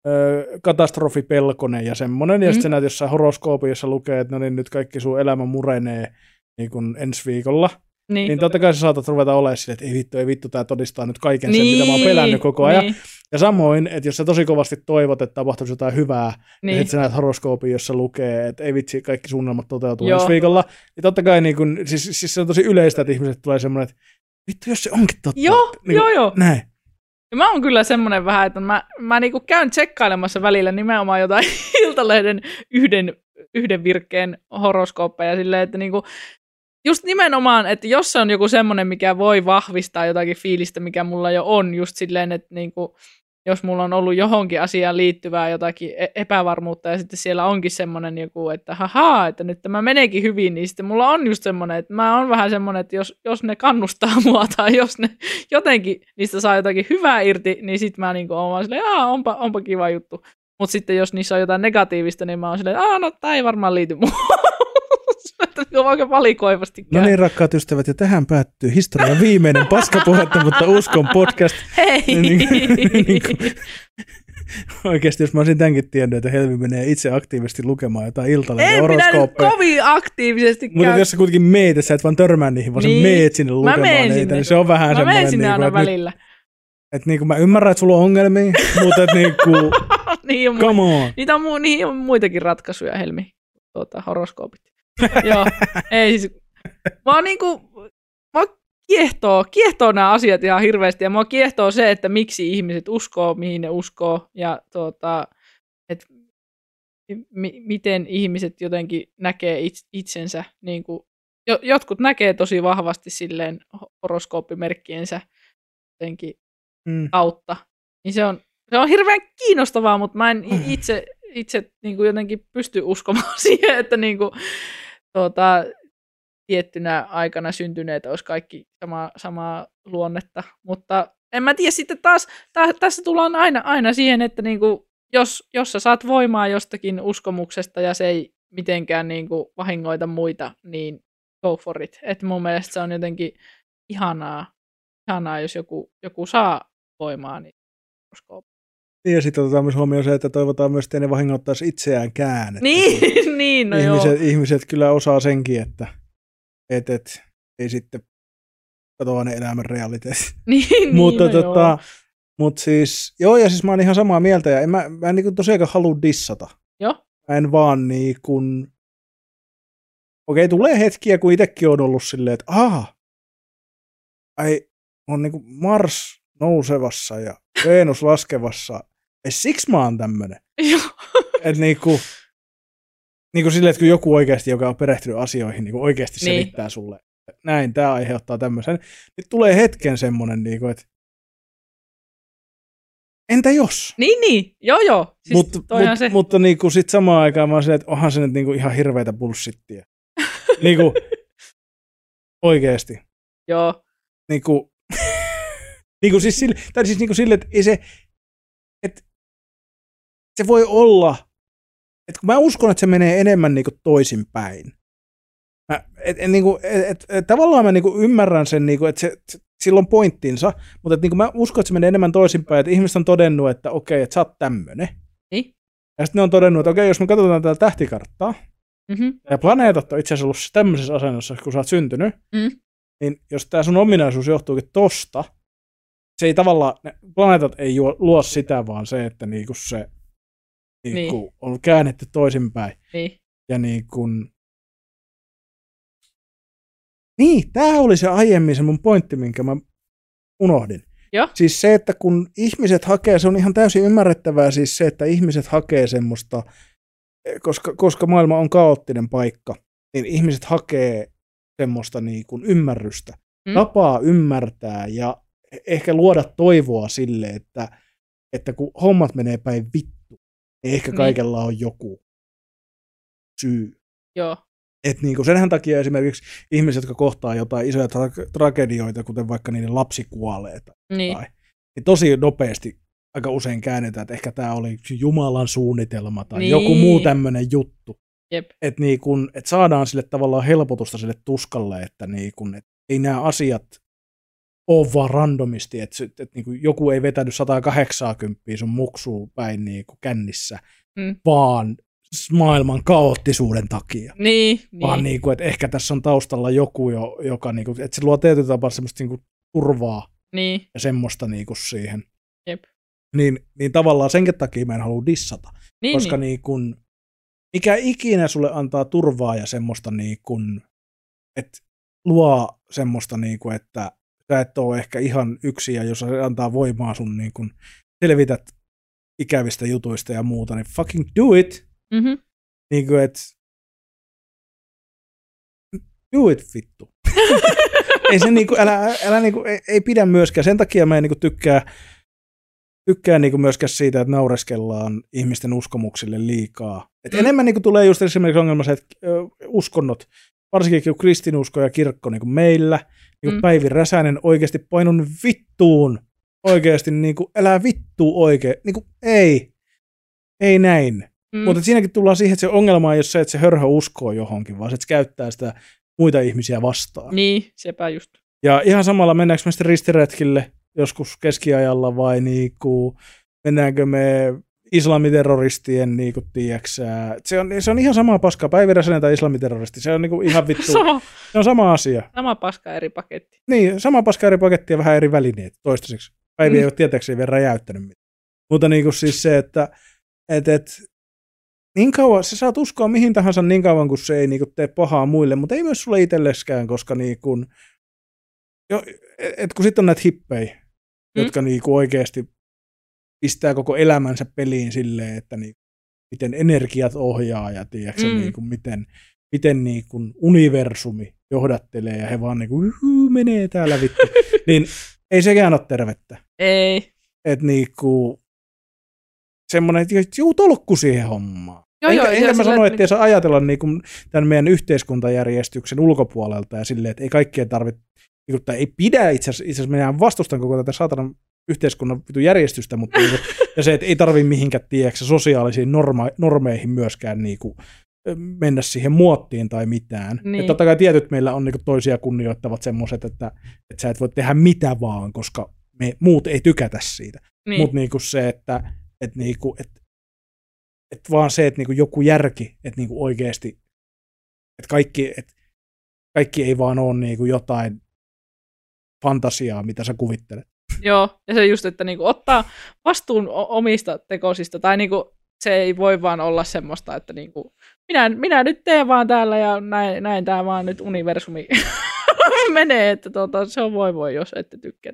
S2: ö, katastrofipelkonen ja semmoinen, ja
S1: Mm.
S2: sitten sä näet jossain horoskoopin, jossa lukee, että no niin, nyt kaikki sun elämä murenee niin kuin ensi viikolla,
S1: Niin,
S2: niin totta kai sä saatat ruveta olemaan silleen, että ei vittu, ei vittu, tämä todistaa nyt kaiken sen, mitä mä oon pelännyt koko ajan.
S1: Niin,
S2: Ja samoin, että jos sä tosi kovasti toivot, että tapahtuisi jotain hyvää, niin. ja
S1: niin.
S2: sitten sä näet horoskoopin, jossa lukee, että ei vitsi, kaikki suunnitelmat toteutuu
S1: Joo.
S2: ensi viikolla, niin totta kai niin kun, siis, siis se on tosi yleistä, että ihmiset tulee semmoinen, että vittu, jos se onkin totta.
S1: Joo,
S2: niin
S1: joo, joo.
S2: Näin.
S1: Ja mä oon kyllä semmonen vähän, että mä, mä niinku käyn tsekkailemassa välillä nimenomaan jotain Iltalehden yhden, yhden virkkeen horoskooppeja silleen, että niinku, just nimenomaan, että jos se on joku semmoinen, mikä voi vahvistaa jotakin fiilistä, mikä mulla jo on, just silleen, että niinku, jos mulla on ollut johonkin asiaan liittyvää jotakin e- epävarmuutta ja sitten siellä onkin semmoinen joku, että hahaa, että nyt tämä meneekin hyvin, niin sitten mulla on just semmoinen, että mä oon vähän semmoinen, että jos, jos ne kannustaa mua tai jos ne jotenkin niistä saa jotakin hyvää irti, niin sitten mä niinku oon vaan silleen, Aa, onpa, onpa kiva juttu. Mutta sitten jos niissä on jotain negatiivista, niin mä oon silleen, Aa, no tää ei varmaan liity muuhun. Niinku aika valikoivasti
S2: No
S1: käy.
S2: niin, rakkaat ystävät, ja tähän päättyy historian viimeinen paskapuhetta, mutta uskon podcast.
S1: Hei!
S2: Niin, niin kuin- Oikeasti, jos mä olisin tämänkin tiennyt, että Helmi menee itse aktiivisesti lukemaan jotain iltalehden
S1: en minä kovin aktiivisesti
S2: Mutta
S1: käy.
S2: jos sä kuitenkin meet, sä et vaan törmää niihin, vaan
S1: Niin.
S2: sä meet sinne lukemaan niitä,
S1: sinne.
S2: niin se on vähän
S1: Mä
S2: semmoinen,
S1: menen sinne
S2: niin
S1: aina
S2: nyt,
S1: välillä.
S2: että niin mä ymmärrän, että sulla on ongelmia, mutta että niin kuin,
S1: niin on,
S2: come on.
S1: niitä on, mu- niihin on muitakin ratkaisuja, Helmi. Tuota, horoskoopit. Joo, ei siis. Mä oon niinku, mä kiehtoo, kiehtoo nämä asiat ihan hirveästi ja mua kiehtoo se, että miksi ihmiset uskoo, mihin ne uskoo ja tuota, että mi- miten ihmiset jotenkin näkee its- itsensä. Niin kuin, jo- jotkut näkee tosi vahvasti silleen horoskooppimerkkiensä jotenkin
S2: Mm.
S1: kautta. Niin se on, se on hirveän kiinnostavaa, mutta mä en i- itse, itse niin kuin jotenkin pysty uskomaan siihen, että niin kuin, tuota, tiettynä aikana syntyneet olisi kaikki sama, samaa luonnetta. Mutta en mä tiedä, sitten taas tä, tässä tullaan aina, aina siihen, että niin kuin, jos, jos sä saat voimaa jostakin uskomuksesta ja se ei mitenkään niin kuin, vahingoita muita, niin go for it. Et mun mielestä se on jotenkin ihanaa, ihanaa jos joku, joku saa voimaa, niin uskoo.
S2: Ja sitten otetaan myös huomioon se, että toivotaan myös, että ne vahingoittaisi itseäänkään.
S1: Niin, niin no joo.
S2: ihmiset, ihmiset kyllä osaa senkin, että et, et, ei sitten katoa ne elämän realiteetit.
S1: Niin, niin,
S2: mutta,
S1: no
S2: tota,
S1: joo.
S2: mut siis, joo, ja siis mä oon ihan samaa mieltä, ja en mä, mä en niin tosiaankaan halua dissata.
S1: Joo.
S2: Mä en vaan niin kuin, okei, tulee hetkiä, kun itsekin on ollut silleen, että aha, ai, on niinku Mars nousevassa ja Venus laskevassa. Siksi mä oon tämmönen. Että niinku, niinku silleen, että kun joku oikeasti, joka on perehtynyt asioihin, niinku oikeasti
S1: Niin.
S2: selittää sulle, näin, tämä aiheuttaa tämmöisen, niin tulee hetken semmonen, niinku, että entä jos?
S1: Niin, niin. Joo, joo. Siis
S2: Mut, mut,
S1: se.
S2: Mutta niinku sit samaan aikaan mä oon silleen, että onhan se nyt niinku ihan hirveitä bullshittia. niinku, oikeesti.
S1: Joo.
S2: Niinku, niinku siis sille, tai siis niinku sille, että ei se, se voi olla, että kun mä uskon, että se menee enemmän niinku toisinpäin. Mä, et, et, et, et, et, tavallaan mä niinku ymmärrän sen, niinku, että se, se, sillä on pointtinsa, mutta et, niinku mä uskon, että se menee enemmän toisinpäin, että ihmiset on todennut, että okei, että sä oot tämmönen.
S1: Niin.
S2: Ja sitten ne on todennut, että okei, jos me katsotaan tätä tähtikarttaa,
S1: Mm-hmm.
S2: ja planeetat on itse asiassa ollut tämmöisessä asennossa, kun sä oot syntynyt,
S1: Mm.
S2: niin jos tämä sun ominaisuus johtuukin tosta, se ei tavallaan, ne planeetat ei juo, luo sitä, vaan se, että niinku se niinku
S1: Niin.
S2: on käännetty toisinpäin.
S1: Niin.
S2: Ja niin kuin... Niin, tämä oli se aiemmin se mun pointti, minkä mä unohdin.
S1: Joo.
S2: Siis se, että kun ihmiset hakee, se on ihan täysin ymmärrettävää siis se, että ihmiset hakee semmoista, koska, koska maailma on kaoottinen paikka, niin ihmiset hakee semmoista niin kuin ymmärrystä,
S1: Mm.
S2: tapaa ymmärtää ja ehkä luoda toivoa sille, että, että kun hommat menee päin vittu, niin ehkä
S1: Niin.
S2: kaikella on joku syy.
S1: Joo.
S2: Et niin kuin senhän takia esimerkiksi ihmiset, jotka kohtaa jotain isoja tra- tragedioita, kuten vaikka niiden lapsi kuolee, tai,
S1: Niin.
S2: niin tosi nopeasti aika usein käännetään, että ehkä tämä oli Jumalan suunnitelma tai
S1: Niin.
S2: joku muu tämmöinen juttu. Että niin et saadaan sille tavallaan helpotusta sille tuskalle, että niin kun, et ei nämä asiat ole vaan randomisti, että et, et niin joku ei vetänyt 180 sun muksuun päin niin kuin kännissä,
S1: Mm.
S2: vaan maailman kaoottisuuden takia.
S1: Niin.
S2: Niin. Vaan niin kuin, että ehkä tässä on taustalla joku, jo, joka, niin kuin, että se luo tietyllä tapaa semmoista niin kuin, turvaa
S1: Niin.
S2: ja semmoista niin kuin siihen.
S1: Jep.
S2: Niin, niin tavallaan senkin takia mä en halua dissata.
S1: Niin,
S2: koska
S1: niin.
S2: niin kun, mikä ikinä sulle antaa turvaa ja semmoista niin kun, että luo semmoista niin kun, että sä et ole ehkä ihan yksi ja jos se antaa voimaa sun niin kun, selvität ikävistä jutuista ja muuta, niin fucking do it.
S1: Mm-hmm.
S2: Niin kuin, että do it vittu. ei se niinku, älä, älä niinku, ei, ei, pidä myöskään. Sen takia mä en niinku tykkää, tykkää niinku myöskään siitä, että naureskellaan ihmisten uskomuksille liikaa. Et
S1: Mm.
S2: mm. Enemmän niinku tulee just esimerkiksi ongelma se, että uskonnot, varsinkin kun kristinusko ja kirkko niinku meillä, niin
S1: Mm.
S2: mm. Päivi Räsänen oikeasti painun vittuun. Oikeasti niinku, älä vittu oikein. Niinku, ei. Ei näin.
S1: Mm.
S2: Mutta siinäkin tullaan siihen, että se ongelma ei ole se, että se hörhö uskoo johonkin, vaan se, että se käyttää sitä muita ihmisiä vastaan.
S1: Niin, sepä just.
S2: Ja ihan samalla mennäänkö me sitten ristiretkille joskus keskiajalla vai niinku, mennäänkö me islamiterroristien, niinku, tiiäksä, se on, se on ihan sama paska, Päivi Räsänen tai islamiterroristi, se on niinku ihan vittu,
S1: Sama,
S2: se on sama asia.
S1: sama paska eri paketti.
S2: Niin, sama paska eri paketti ja vähän eri välineet toistaiseksi. Päivi
S1: Mm.
S2: ei ole tietääkseni vielä räjäyttänyt mitään. Mutta niinku siis se, että et, et, niin kauan, sä saat uskoa mihin tahansa niin kauan, kun se ei niinku tee pahaa muille, mutta ei myös sulle itselleskään, koska niinku, jo, et, et kun sitten on näitä hippejä,
S1: Mm.
S2: jotka niinku oikeasti pistää koko elämänsä peliin silleen, että niinku, miten energiat ohjaa ja tiedätkö,
S1: Mm.
S2: mm. niinku, miten, miten niinku universumi johdattelee ja he vaan niinku, "Yhuu, menee täällä vittu. niin ei sekään ole tervettä.
S1: Ei.
S2: Että niinku, semmoinen, että juu tolkku siihen hommaan.
S1: Joo,
S2: enkä
S1: joo,
S2: enkä
S1: ja
S2: mä sano,
S1: että
S2: ei saa ajatella niinku tämän meidän yhteiskuntajärjestyksen ulkopuolelta ja silleen, että ei kaikkien tarvitse, niinku, tai ei pidä itse asiassa, itse asiassa minä vastustan koko tätä saatanan yhteiskunnan järjestystä, mutta niinku, ja se, että ei tarvi mihinkään, tiedätkö, sosiaalisiin norma, normeihin myöskään niinku, mennä siihen muottiin tai mitään.
S1: Niin.
S2: Totta kai tietyt meillä on niinku toisia kunnioittavat semmoiset, että, että sä et voi tehdä mitä vaan, koska me muut ei tykätä siitä.
S1: niin.
S2: Mutta niinku se, että et niinku, et, et vaan se, että niinku joku järki, että niinku oikeasti, että kaikki, et kaikki ei vaan ole niinku jotain fantasiaa, mitä sä kuvittelet.
S1: Joo, ja se just, että niinku ottaa vastuun omista tekosista, tai niinku se ei voi vaan olla semmoista, että niinku, minä, minä nyt teen vaan täällä ja näin, näin tämä vaan nyt universumi menee, että tuota, se on voi voi, jos ette tykkää.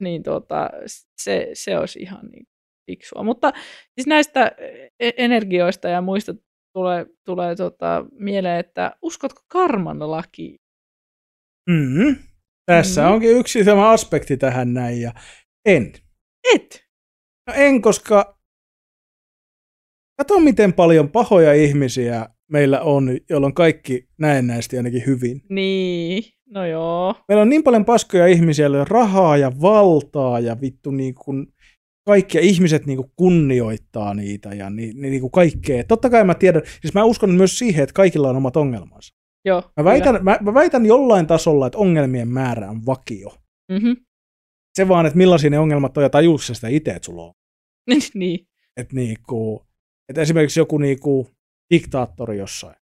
S1: Niin tuota, se, se olisi ihan niin fiksua. Mutta siis näistä e-, energioista ja muista tulee, tulee tota, mieleen, että uskotko karman lakiin?
S2: Mm-hmm. Tässä mm-hmm. onkin yksi tämä aspekti tähän näin, ja en.
S1: Et?
S2: No en, koska kato miten paljon pahoja ihmisiä meillä on, joilla on kaikki näennäisesti ainakin hyvin.
S1: Niin, no joo.
S2: Meillä on niin paljon paskoja ihmisiä, joilla on rahaa ja valtaa ja vittu niin kuin kaikkia ihmiset niin kuin kunnioittaa niitä ja niin, niin kuin kaikkea. Totta kai mä tiedän, siis mä uskon myös siihen, että kaikilla on omat ongelmansa.
S1: Joo,
S2: mä, väitän, mä, mä väitän jollain tasolla, että ongelmien määrä on vakio.
S1: Mm-hmm.
S2: Se vaan, että millaisia ne ongelmat on ja tajuussa sitä itse, että sulla on.
S1: niin.
S2: Että niinku, et esimerkiksi joku niinku diktaattori jossain.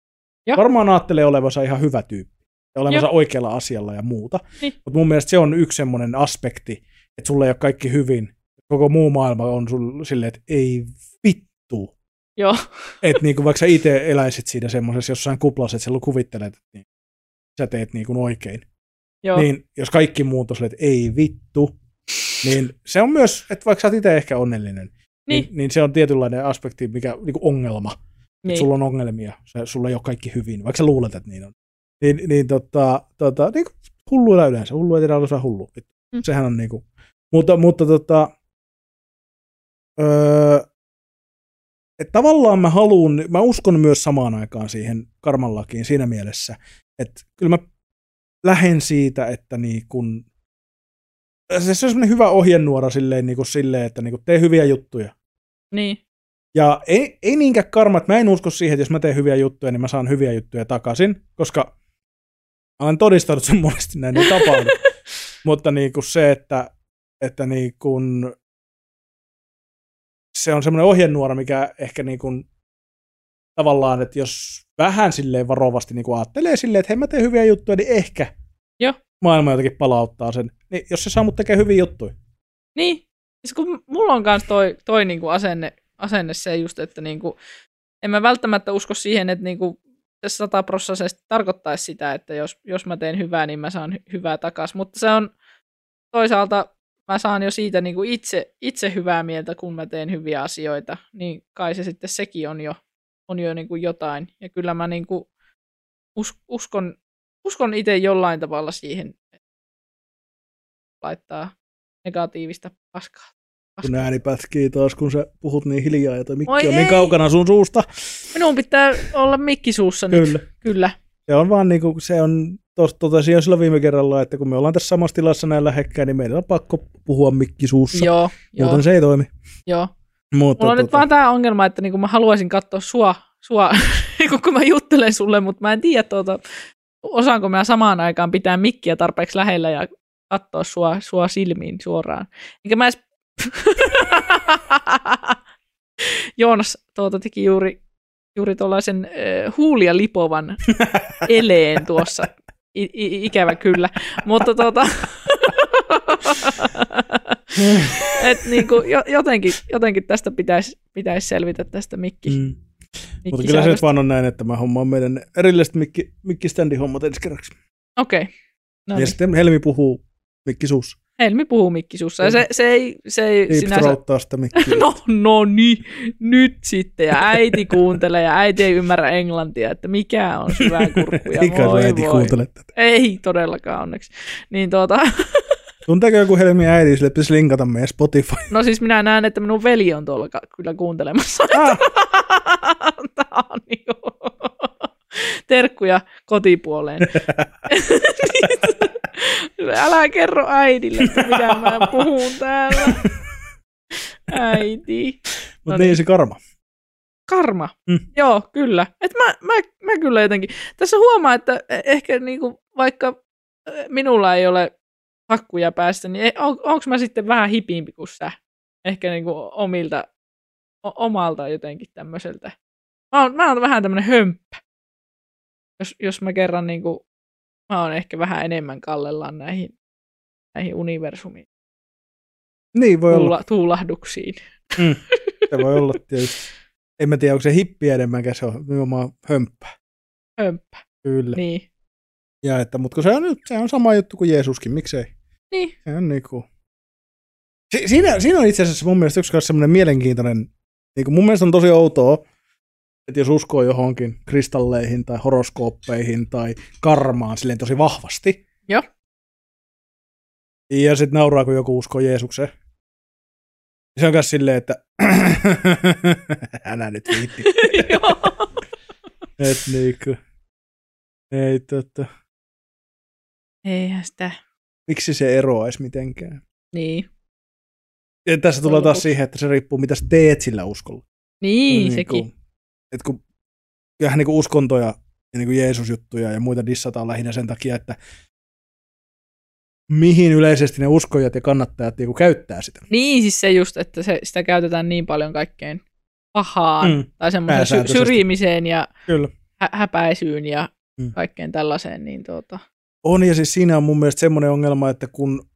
S1: Joo.
S2: Varmaan ajattelee olevansa ihan hyvä tyyppi ja olevansa
S1: Joo.
S2: oikealla asialla ja muuta.
S1: Niin.
S2: Mutta mun mielestä se on yksi semmoinen aspekti, että sulla ei ole kaikki hyvin. Koko muu maailma on sul silleen, että ei vittu.
S1: Joo.
S2: Että niinku vaikka sä itse eläisit siinä semmoisessa jossain kuplassa, että sä kuvittelet, että niin, sä teet niinku oikein.
S1: Joo.
S2: Niin jos kaikki muut on että ei vittu, niin se on myös, että vaikka sä oot itse ehkä onnellinen, niin. Niin, niin se on tietynlainen aspekti, mikä niinku ongelma. Niin.
S1: niin.
S2: Että sulla on ongelmia, se, sulla ei ole kaikki hyvin, vaikka sä luulet, että niin on. Niin, niin, tota, tota, niin kuin hulluilla yleensä, hullu ei tiedä osaa hullu.
S1: Mm.
S2: Sehän on niinku, mutta, mutta tota, öö, että tavallaan mä haluan, mä uskon myös samaan aikaan siihen karmanlakiin siinä mielessä, että kyllä mä lähden siitä, että niin kun, se on semmoinen hyvä ohjenuora silleen, niin kuin silleen että niin kuin tee hyviä juttuja.
S1: Niin.
S2: Ja ei, ei niinkään karma, että mä en usko siihen, että jos mä teen hyviä juttuja, niin mä saan hyviä juttuja takaisin, koska mä olen todistanut sen monesti näin ei tapahdu. Mutta niin kuin se, että, että niin kuin, se on semmoinen ohjenuora, mikä ehkä niin kuin, tavallaan, että jos vähän silleen varovasti niin kuin ajattelee silleen, että hei mä teen hyviä juttuja, niin ehkä
S1: Joo.
S2: maailma jotenkin palauttaa sen. Niin jos se saa mut tekee hyviä juttuja.
S1: Niin. Siis kun mulla on myös toi, toi niinku asenne, asenne se just, että niinku, en mä välttämättä usko siihen, että niinku se sataprosessisesti tarkoittaisi sitä, että jos, jos mä teen hyvää, niin mä saan hy- hyvää takaisin. Mutta se on toisaalta, mä saan jo siitä niinku itse, itse hyvää mieltä, kun mä teen hyviä asioita, niin kai se sitten sekin on jo, on jo niinku jotain. Ja kyllä mä niinku us, uskon, uskon itse jollain tavalla siihen, että laittaa negatiivista paskaa.
S2: Kun ääni pätkii taas, kun sä puhut niin hiljaa ja toi mikki
S1: Oi
S2: on
S1: ei.
S2: niin kaukana sun suusta.
S1: Minun pitää olla mikki suussa nyt.
S2: Kyllä.
S1: Kyllä.
S2: Se on vaan niinku, se on, tos, totesin jo silloin viime kerralla, että kun me ollaan tässä samassa tilassa näin lähekkäin, niin meidän on pakko puhua mikki suussa.
S1: Joo, joo,
S2: Muuten se ei toimi.
S1: joo.
S2: Mutta,
S1: Mulla on
S2: tota,
S1: nyt vaan tämä ongelma, että niinku mä haluaisin katsoa sua, sua kun mä juttelen sulle, mutta mä en tiedä, tuota, osaanko mä samaan aikaan pitää mikkiä tarpeeksi lähellä ja katsoa sua, sua silmiin suoraan. Enkä mä edes... Joonas tuota, teki juuri, juuri tuollaisen äh, huulia lipovan eleen tuossa. I, i, ikävä kyllä. Mutta tuota... Et niinku, jo- jotenkin, jotenkin tästä pitäisi pitäis selvitä tästä mikki,
S2: mm. Mutta kyllä se nyt vaan on näin, että mä hommaan meidän erilliset mikki, mikkiständin hommat ensi kerraksi.
S1: Okei. No
S2: ja
S1: niin.
S2: sitten Helmi puhuu mikki suussa.
S1: Helmi puhuu mikkisuussa. Ja se, se ei, se ei
S2: Deep
S1: sinänsä...
S2: sitä mikkiä.
S1: No, no niin, nyt sitten. Ja äiti kuuntelee ja äiti ei ymmärrä englantia, että mikä on syvää kurkkuja.
S2: Eikä
S1: Voi
S2: äiti
S1: voi.
S2: kuuntele tätä.
S1: Ei todellakaan onneksi. Niin tuota,
S2: Tunteeko joku Helmi äiti, sille pitäisi linkata meidän Spotify.
S1: no siis minä näen, että minun veli on tuolla kyllä kuuntelemassa.
S2: Ah,
S1: Tämä on niinku... Terkkuja kotipuoleen. Älä kerro äidille, että mitä mä puhun täällä. Äiti.
S2: mutta
S1: No
S2: niin
S1: niin.
S2: se karma.
S1: Karma.
S2: Mm.
S1: Joo, kyllä. Et mä, mä, mä kyllä jotenkin. Tässä huomaa, että ehkä niinku, vaikka äh, minulla ei ole hakkuja päästä, niin on, onko mä sitten vähän hipimpi kuin sä? Ehkä niinku omilta, o, omalta jotenkin tämmöiseltä. Mä oon, mä oon vähän tämmönen hömppä. Jos, jos mä kerran niinku, mä oon ehkä vähän enemmän kallellaan näihin, näihin universumiin
S2: Niin voi olla.
S1: tuula, tuulahduksiin.
S2: Mm. Se voi olla tietysti. En mä tiedä, onko se hippi enemmänkä, se on nimenomaan hömppä.
S1: Hömppä.
S2: Kyllä.
S1: Niin.
S2: Ja että, mutta se on, nyt- se on sama juttu kuin Jeesuskin, miksei?
S1: Niin.
S2: Se on niinku... Si- siinä, siinä on itse asiassa mun mielestä yksi kanssa semmoinen mielenkiintoinen, niin kuin mun mielestä on tosi outoa, että jos uskoo johonkin kristalleihin tai horoskooppeihin tai karmaan silleen tosi vahvasti.
S1: Joo.
S2: Ja sitten nauraa, kun joku uskoo Jeesukseen. Se on myös silleen, että älä nyt viitti. Et niinku. Ei tota.
S1: Eihän sitä.
S2: Miksi se eroaisi mitenkään?
S1: Niin.
S2: Ja tässä tulee taas siihen, että se riippuu, mitä sä teet sillä uskolla.
S1: Niin,
S2: No
S1: sekin.
S2: Kuin, et kun, kyllähän niin kuin uskontoja ja niin kuin Jeesus-juttuja ja muita dissataan lähinnä sen takia, että mihin yleisesti ne uskojat ja kannattajat niin käyttää sitä.
S1: Niin, siis se just, että se, sitä käytetään niin paljon kaikkeen pahaan
S2: Mm,
S1: tai semmoiseen sy- syrjimiseen ja
S2: kyllä.
S1: hä- häpäisyyn ja
S2: Mm.
S1: kaikkeen tällaiseen, niin tuota,
S2: On, ja siis siinä on mun mielestä semmoinen ongelma, että kun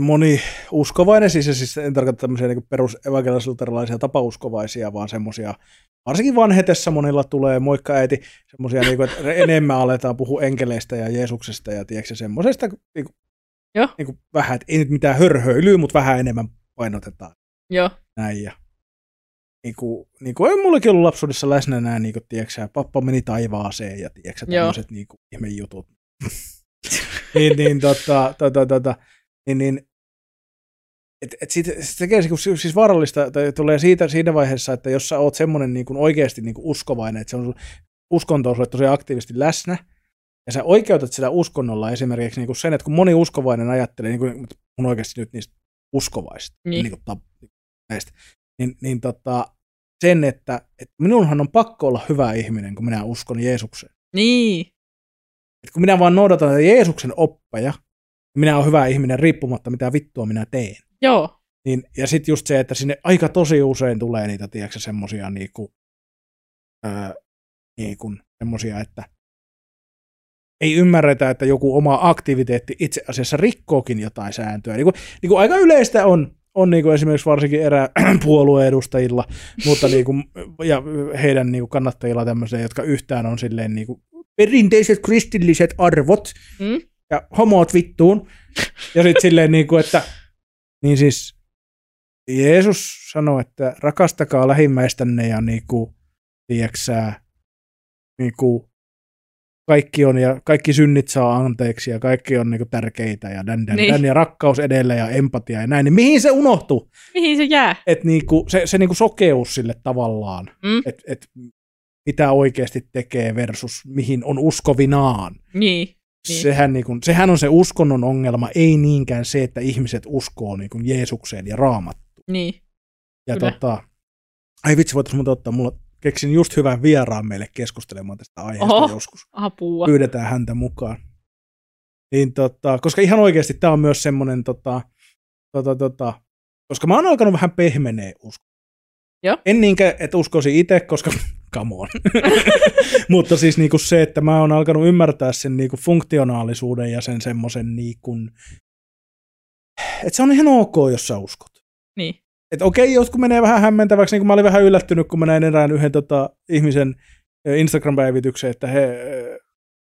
S2: moni uskovainen, siis, siis en tarkoita tämmöisiä niin perus evankelis-luterilaisia tapauskovaisia, vaan semmoisia, varsinkin vanhetessa monilla tulee, moikka äiti, semmoisia, niin kuin, että enemmän aletaan puhua enkeleistä ja Jeesuksesta ja tiedätkö, semmoisesta niin kuin,
S1: Joo.
S2: niin kuin vähän, että ei nyt mitään hörhöilyä, mutta vähän enemmän painotetaan
S1: joo,
S2: näin. Ja, niin kuin, niin kuin, ei mullakin ollut lapsuudessa läsnä nämä, niin kuin, tiedätkö, pappa meni taivaaseen ja tiedätkö, tämmöiset niin kuin, ihmejutut. niin, niin, tota, tota, tota, niin, niin et, et siitä, se tekee siis, siis vaarallista, tai tulee siitä siinä vaiheessa, että jos sä oot semmoinen niin oikeasti niin uskovainen, että se on uskonto on sulle tosi aktiivisesti läsnä, ja sä oikeutat sitä uskonnolla esimerkiksi niin kuin sen, että kun moni uskovainen ajattelee, niin kuin mun oikeasti nyt niistä uskovaisista,
S1: Niin.
S2: niin kuin näistä, niin, niin tota, sen, että, että minunhan on pakko olla hyvä ihminen, kun minä uskon Jeesukseen.
S1: niin,
S2: Et kun minä vaan noudatan Jeesuksen oppeja, minä olen hyvä ihminen riippumatta mitä vittua minä teen.
S1: joo,
S2: Niin, ja sitten just se, että sinne aika tosi usein tulee niitä, tiedätkö, semmosia niinku, ää, niinku, semmosia, että ei ymmärretä, että joku oma aktiviteetti itse asiassa rikkookin jotain sääntöä. Niin kuin, niin kuin aika yleistä on, on niin kuin esimerkiksi varsinkin erää puolueen edustajilla, mutta niin kuin, ja heidän niin kuin kannattajilla tämmöisiä, jotka yhtään on silleen niin kuin perinteiset kristilliset arvot
S1: Mm?
S2: Ja homot vittuun. Ja sitten silleen niin kuin, että niin siis Jeesus sanoi, että rakastakaa lähimmäistänne ja niin kuin, tiedätkö sä, niin kuin, kaikki on ja kaikki synnit saa anteeksi ja kaikki on niin kuin, tärkeitä ja dän, dän,
S1: Niin.
S2: dän, ja rakkaus edellä ja empatia ja näin, niin mihin se unohtuu?
S1: mihin se jää?
S2: Että niinku, se, se niinku sokeus sille tavallaan,
S1: Mm?
S2: että et, mitä oikeasti tekee versus mihin on uskovinaan.
S1: Niin, Niin.
S2: Sehän, niinku, sehän on se uskonnon ongelma, ei niinkään se, että ihmiset uskoo niinku Jeesukseen ja raamattuun.
S1: niin,
S2: Ja
S1: Kyllä.
S2: tota, ai vitsi, voitaisiin muuta ottaa, mulla keksin just hyvän vieraan meille keskustelemaan tästä aiheesta
S1: Oho.
S2: joskus.
S1: apua.
S2: Pyydetään häntä mukaan. Niin tota, koska ihan oikeasti tämä on myös semmoinen, tota, tota, tota, koska mä oon alkanut vähän pehmenee usko.
S1: Joo.
S2: En niinkään, että uskoisin itse, koska come on. Mutta siis niinku se, että mä oon alkanut ymmärtää sen niinku funktionaalisuuden ja sen semmoisen niinku, että se on ihan ok, jos sä uskot.
S1: Niin,
S2: Että okei, jotkut menee vähän hämmentäväksi, niin kuin mä olin vähän yllättynyt, kun mä näin erään yhden tota, ihmisen Instagram-päivityksen, että he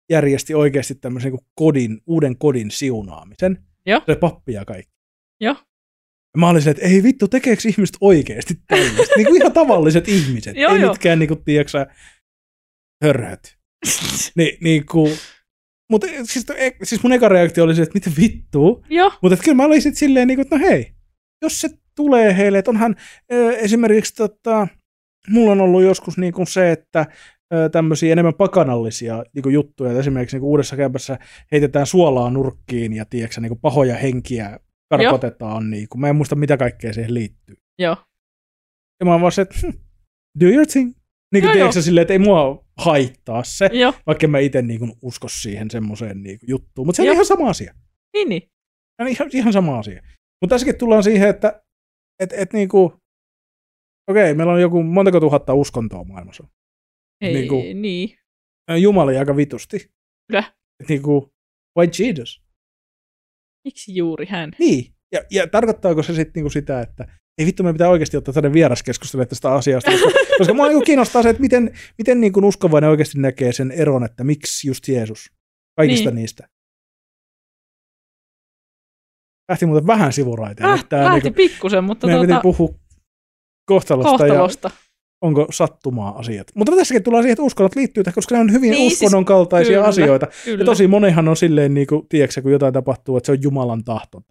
S2: järjesti oikeasti tämmöisen niin kodin, uuden kodin siunaamisen.
S1: Joo.
S2: Se pappi ja kaikki.
S1: Joo.
S2: Mä olin silleen, että ei vittu, tekeekö ihmiset oikeasti tällaista? niin kuin ihan tavalliset ihmiset.
S1: Joo,
S2: ei
S1: joo.
S2: mitkään, niin kuin, tiedätkö hörhöt. Ni, niin kuin, mutta siis, e, siis mun eka reaktio oli se, että mitä vittua.
S1: joo,
S2: Mutta kyllä mä olin sitten silleen, niin kuin, että no hei, jos se tulee heille, että onhan ö, esimerkiksi tota, mulla on ollut joskus niin kuin se, että ö, tämmöisiä enemmän pakanallisia niin kuin juttuja, että esimerkiksi niin kuin uudessa kämpässä heitetään suolaa nurkkiin ja tiedätkö, niin kuin pahoja henkiä karkotetaan, niin kuin, mä en muista mitä kaikkea siihen liittyy.
S1: joo,
S2: Ja mä vaan se, että hm, do your thing. Niin kuin tiedätkö silleen, että ei mua haittaa se,
S1: joo,
S2: vaikka mä itse niin kuin usko siihen semmoiseen niin kuin juttuun. Mutta se on
S1: Joo.
S2: ihan sama asia.
S1: niin, niin,
S2: Se on ihan, ihan sama asia. Mutta tässäkin tullaan siihen, että et, et niinku, okei, meillä on joku montako tuhatta uskontoa maailmassa.
S1: ei,
S2: Niin kuin-
S1: niin, niin,
S2: Jumala aika vitusti.
S1: Kyllä.
S2: Et niinku, why Jesus?
S1: Miksi juuri hän?
S2: Niin. Ja, ja tarkoittaako se sitten niinku sitä, että ei vittu, me pitää oikeasti ottaa tänne vieraskeskustelemaan tästä asiasta, koska, koska mua niinku kiinnostaa se, että miten, miten niinku uskovainen oikeasti näkee sen eron, että miksi just Jeesus kaikista
S1: Niin.
S2: niistä. Lähti muuten vähän sivuraiteen.
S1: Lähti, lähti
S2: niinku,
S1: pikkusen, mutta
S2: meidän
S1: tuota,
S2: piti puhua kohtalosta, ja
S1: kohtalosta.
S2: Onko sattumaa asiat. Mutta tässäkin tullaan siihen, että uskonnot liittyy tähän, koska ne on hyvin
S1: Niin,
S2: niin,
S1: siis
S2: uskonnon kaltaisia
S1: kyllä,
S2: asioita.
S1: Kyllä.
S2: Ja tosi monihan on silleen, niin kuin, tiedätkö, kun jotain tapahtuu, että se on Jumalan tahto.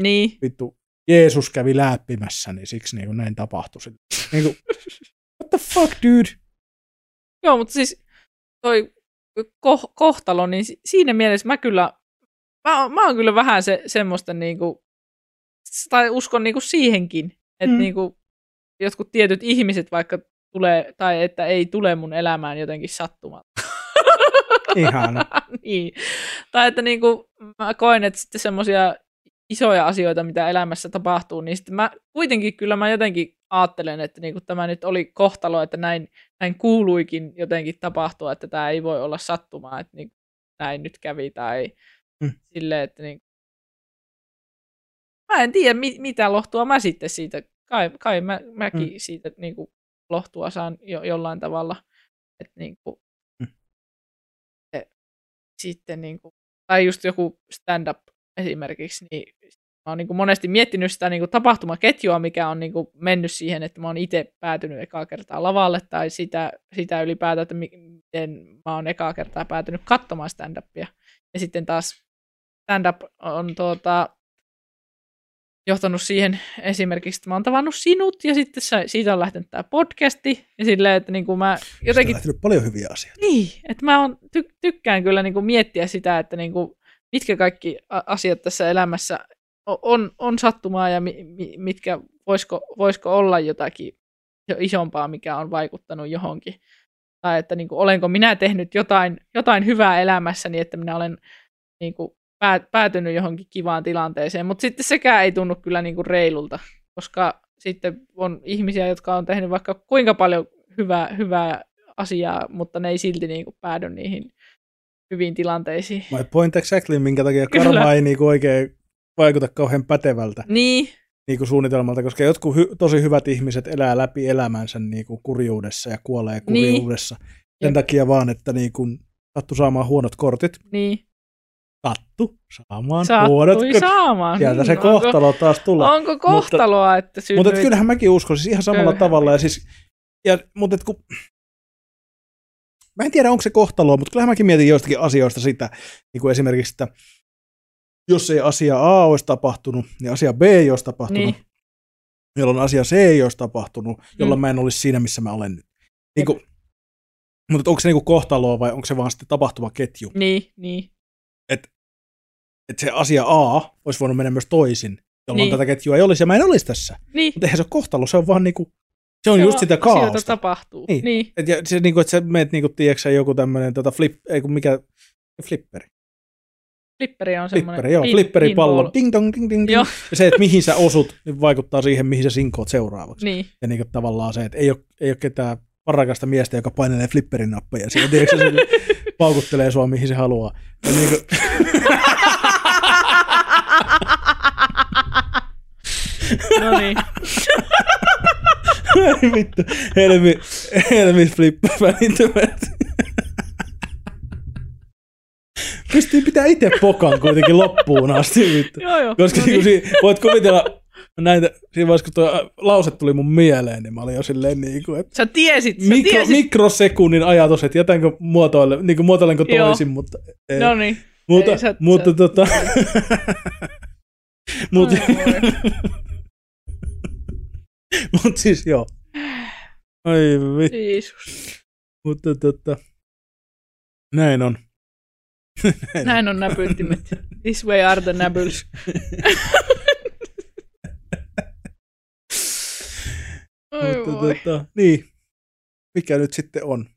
S1: Niin,
S2: Vittu, Jeesus kävi läppimässä, niin siksi niin kuin, näin tapahtui. Niin kuin, what the fuck, dude?
S1: joo, mutta siis toi ko- kohtalo, niin si- siinä mielessä mä kyllä, mä, oon- mä oon kyllä vähän se, semmoista niinku, tai uskon niinku siihenkin, että
S2: Mm.
S1: mm. niinku, jotkut tietyt ihmiset vaikka tulee, tai että ei tule mun elämään jotenkin sattumalta.
S2: Ihana.
S1: niin. Tai että niinku, mä koen, että sitten semmoisia isoja asioita, mitä elämässä tapahtuu, niin sitten mä kuitenkin kyllä mä jotenkin ajattelen, että niinku tämä nyt oli kohtalo, että näin, näin kuuluikin jotenkin tapahtua, että tämä ei voi olla sattumaa, että niinku, näin nyt kävi tai
S2: Mm.
S1: silleen, että niinku, mä en tiedä, mi- mitä lohtua mä sitten siitä, kai, kai mä, mäkin
S2: Mm.
S1: siitä niinku, lohtua saan jo, jollain tavalla, että niinku,
S2: Mm.
S1: se, sitten niinku, tai just joku stand-up esimerkiksi, niin mä oon niin kuin monesti miettinyt sitä niin kuin tapahtumaketjua, mikä on niin kuin mennyt siihen, että mä oon itse päätynyt ekaa kertaa lavalle, tai sitä, sitä ylipäätään, että mi- miten mä oon ekaa kertaa päätynyt katsomaan stand-upia. Ja sitten taas stand-up on tuota, johtanut siihen esimerkiksi, että mä oon tavannut sinut, ja sitten se, siitä on lähtenyt tämä podcasti, ja silleen, että niin kuin mä
S2: Jotenkin...
S1: jotenkin
S2: on lähtenyt paljon hyviä asioita.
S1: niin, että mä on, ty- tykkään kyllä niinku miettiä sitä, että niinku, mitkä kaikki asiat tässä elämässä on, on sattumaa ja mi- mi- mitkä voisiko, voisiko olla jotakin jo isompaa, mikä on vaikuttanut johonkin. Tai että niinku, olenko minä tehnyt jotain, jotain hyvää elämässäni, että minä olen niinku, pää- päätynyt johonkin kivaan tilanteeseen. Mutta sitten sekään ei tunnu kyllä niinku reilulta, koska sitten on ihmisiä, jotka on tehnyt vaikka kuinka paljon hyvää, hyvää asiaa, mutta ne ei silti niinku päädy niihin hyviin tilanteisiin.
S2: My point exactly, minkä takia
S1: Kyllä.
S2: karma ei niinku oikein vaikuta kauhean pätevältä
S1: Niin,
S2: niinku suunnitelmalta, koska jotkut hy- tosi hyvät ihmiset elää läpi elämänsä niinku kurjuudessa ja kuolee
S1: Niin.
S2: kurjuudessa. Sen
S1: Jep.
S2: takia vaan, että niinku sattu saamaan huonot kortit.
S1: niin.
S2: Sattu saamaan
S1: Sattui
S2: kortit.
S1: saamaan.
S2: Sieltä se
S1: Hmm,
S2: kohtalo taas tulee.
S1: Onko, onko kohtaloa, että synnyit?
S2: Mutta et kyllähän mäkin uskon, siis ihan samalla
S1: köyhän
S2: tavalla. Ja siis, ja, mutta et kun, mä en tiedä, onko se kohtaloa, mutta kyllähän mäkin mietin joistakin asioista sitä, niin kuin esimerkiksi, että jos ei asia A olisi tapahtunut, niin asia B ei olisi tapahtunut,
S1: Niin.
S2: niin. jolloin asia C ei olisi tapahtunut, jolloin
S1: Mm.
S2: mä en olisi siinä, missä mä olen nyt. Niin kuin, mutta onko se niin kohtaloa vai onko se vaan sitten tapahtumaketju?
S1: Niin, niin.
S2: Että se asia A olisi voinut mennä myös toisin, jolloin
S1: Niin.
S2: tätä ketjua ei olisi ja mä en olisi tässä.
S1: niin.
S2: Mutta eihän se ole kohtalo, se on vaan niinku, se on
S1: Se
S2: just
S1: vaan
S2: sitä kaaosta.
S1: tapahtuu.
S2: Niin.
S1: Niin.
S2: Et ja se, niinku, että sä meet, niinku, tiedätkö, joku tämmöinen tota flip, ei kun mikä, flipperi.
S1: Flipperi on semmoinen.
S2: Flipperi, joo,
S1: pin-
S2: flipperipallo,
S1: pinball.
S2: ding dong, ding ding, ding. Ja se, että mihin sä osut, niin vaikuttaa siihen, mihin sä sinkoot seuraavaksi.
S1: Niin.
S2: Ja niinku tavallaan se, että ei ole, ei ole ketään parakasta miestä, joka painelee flipperin nappeja. Siinä, tiedätkö, se paukuttelee sua, mihin se haluaa. Ja niinku,
S1: no niin.
S2: Ai vittu, helmi, helmi flippa välittömästi. Pystyy pitää itse pokan kuitenkin loppuun asti, vittu.
S1: joo, joo.
S2: Koska
S1: no niin.
S2: si- voit kuvitella näitä, siinä vaiheessa kun tuo lause tuli mun mieleen, niin mä olin jo silleen niin kuin, että
S1: Sä tiesit, sä
S2: mikro,
S1: tiesit.
S2: mikrosekunnin ajatus, että jätänkö muotoille, niin kuin muotoilenko
S1: Joo.
S2: toisin, mutta ei.
S1: No niin.
S2: mutta,
S1: ei, sä-
S2: mutta
S1: sä-
S2: tota,
S1: voi.
S2: mutta siis joo. Ai vittu.
S1: Jeesus.
S2: Mutta tota, näin on.
S1: Näin on näpyttimet. This way are the nabyls. Oi
S2: Mutta
S1: voi.
S2: tota, niin, mikä nyt sitten on.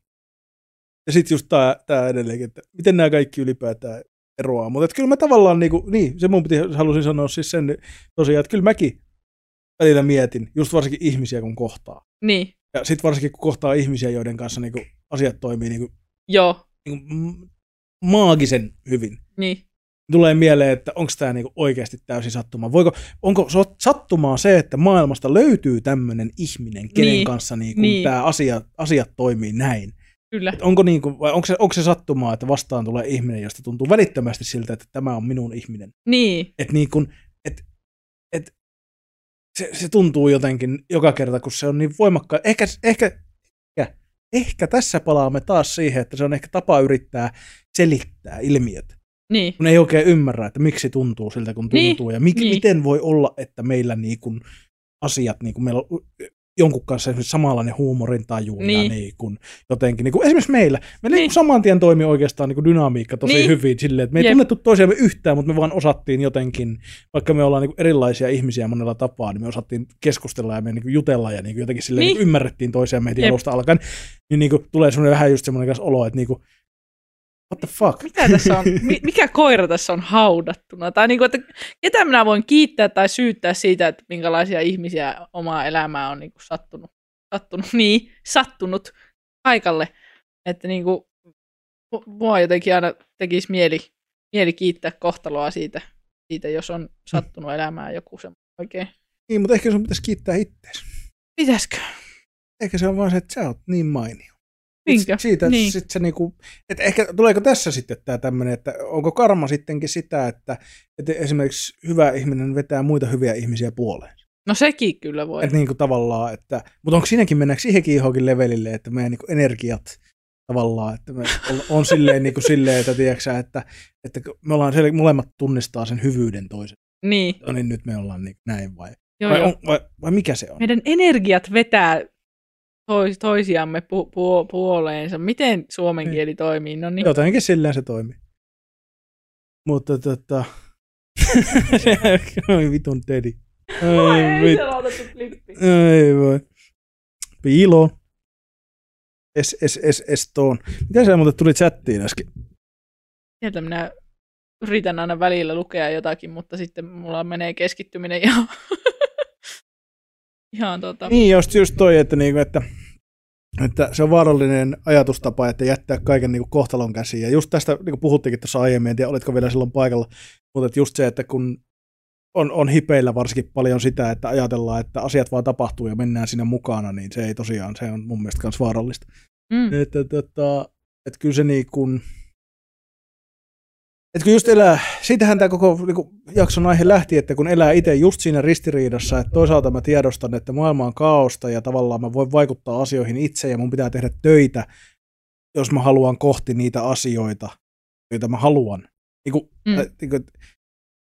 S2: Ja sitten just tää, tää edelleenkin, että miten nämä kaikki ylipäätään eroaa. Mutta kyllä mä tavallaan, niinku, niin, se mun piti, halusin sanoa siis sen tosiaan, että kyllä mäkin välillä mietin, just varsinkin ihmisiä kun kohtaa.
S1: Niin,
S2: Ja sitten varsinkin kun kohtaa ihmisiä, joiden kanssa niinku, asiat toimii niinku,
S1: joo,
S2: niinku, maagisen hyvin.
S1: niin.
S2: Tulee mieleen, että onko tämä niinku oikeasti täysin sattuma. Voiko, onko sattumaa se, että maailmasta löytyy tämmöinen ihminen, kenen
S1: Niin.
S2: kanssa niinku
S1: Niin.
S2: tämä asia, asiat toimii näin?
S1: Kyllä.
S2: Et onko, niinku, vai onko, se, onko se sattumaa, että vastaan tulee ihminen, josta tuntuu välittömästi siltä, että tämä on minun ihminen?
S1: Niin,
S2: Että niinku, et, et, se, se tuntuu jotenkin joka kerta, kun se on niin voimakkaan. Ehkä, ehkä, ehkä, ehkä tässä palaamme taas siihen, että se on ehkä tapa yrittää selittää ilmiöt
S1: niin,
S2: kun ei oikein ymmärrä, että miksi tuntuu siltä, kun
S1: Niin,
S2: tuntuu, ja mik,
S1: niin.
S2: miten voi olla, että meillä niin kuin asiat, niin kuin meillä on jonkun kanssa esimerkiksi samanlainen huumorin taju, ja
S1: Niin.
S2: niin kuin jotenkin, niin kuin esimerkiksi meillä, meillä
S1: Niin.
S2: niin. saman tien toimii oikeastaan niin kuin dynamiikka tosi
S1: Niin.
S2: hyvin silleen, että me ei
S1: Jep.
S2: tunnettu toisiamme yhtään, mutta me vaan osattiin jotenkin, vaikka me ollaan niin kuin erilaisia ihmisiä monella tapaa, niin me osattiin keskustella ja me niin kuin jutella ja niin kuin jotenkin silleen
S1: Niin.
S2: niin. Niin ymmärrettiin toisiamme heti
S1: Jep.
S2: alusta alkaen, niin, niin kuin tulee semmoinen vähän just semmoinen olo, että niin kuin, what the fuck?
S1: mitä tässä on, mi- mikä koira tässä on haudattuna? Tai niin kuin, että ketä minä voin kiittää tai syyttää siitä, että minkälaisia ihmisiä omaa elämää on niin kuin sattunut, sattunut, niin, sattunut paikalle. Että niin kuin, mu- mua jotenkin aina tekisi mieli, mieli kiittää kohtaloa siitä, siitä, jos on sattunut elämään joku se oikein.
S2: Niin, mutta ehkä sun pitäisi kiittää itseäsi.
S1: Pitäisikö?
S2: Ehkä se on vaan se, että sä oot niin mainio.
S1: Minkä?
S2: Sit Siitä,
S1: Niin.
S2: sit se niinku, että ehkä tuleeko tässä sitten tämä tämmöinen, että onko karma sittenkin sitä, että, että esimerkiksi hyvä ihminen vetää muita hyviä ihmisiä puoleen.
S1: No sekin kyllä voi.
S2: Että niinku tavallaan, että, mutta onko siinäkin, mennäänkö siihenkin johonkin levelille, että meidän niinku energiat tavallaan, että me on, on silleen, niinku silleen, että tiedätkö että, että me ollaan siellä, molemmat tunnistaa sen hyvyyden toisen.
S1: Niin,
S2: No niin nyt me ollaan niin, näin vai?
S1: joo,
S2: Vai,
S1: joo.
S2: on, vai, vai, mikä se on?
S1: Meidän energiat vetää tois, toisiamme pu, pu, puoleensa. Miten suomen
S2: Niin.
S1: kieli toimii? No niin.
S2: Jotenkin silleen se toimii. Mutta tota... Oi vitun dedi. Ai,
S1: ei otettu klippi.
S2: Ai voi. Piiloon. Es, es, es, estoon. Mitä sä muuten tuli chattiin äsken?
S1: Sieltä minä yritän aina välillä lukea jotakin, mutta sitten mulla menee keskittyminen ihan, ihan tota,
S2: Niin, just, just toi, että, niinku, että, että se on vaarallinen ajatustapa, että jättää kaiken niinku kohtalon käsiin. Ja just tästä niinku puhuttiinkin tuossa aiemmin, en tiedä, olitko vielä silloin paikalla, mutta että just se, että kun on, on hipeillä varsinkin paljon sitä, että ajatellaan, että asiat vaan tapahtuu ja mennään siinä mukana, niin se ei tosiaan, se on mun mielestä myös vaarallista.
S1: mm,
S2: Että, tota, että kyllä se niin kuin, että kun just elää, siitähän tämä koko niin kuin, jakson aihe lähti, että kun elää itse just siinä ristiriidassa, että toisaalta mä tiedostan, että maailma on kaaosta ja tavallaan mä voin vaikuttaa asioihin itse ja mun pitää tehdä töitä, jos mä haluan kohti niitä asioita, joita mä haluan. Niin kuin,
S1: Mm.
S2: mm. niin kuin,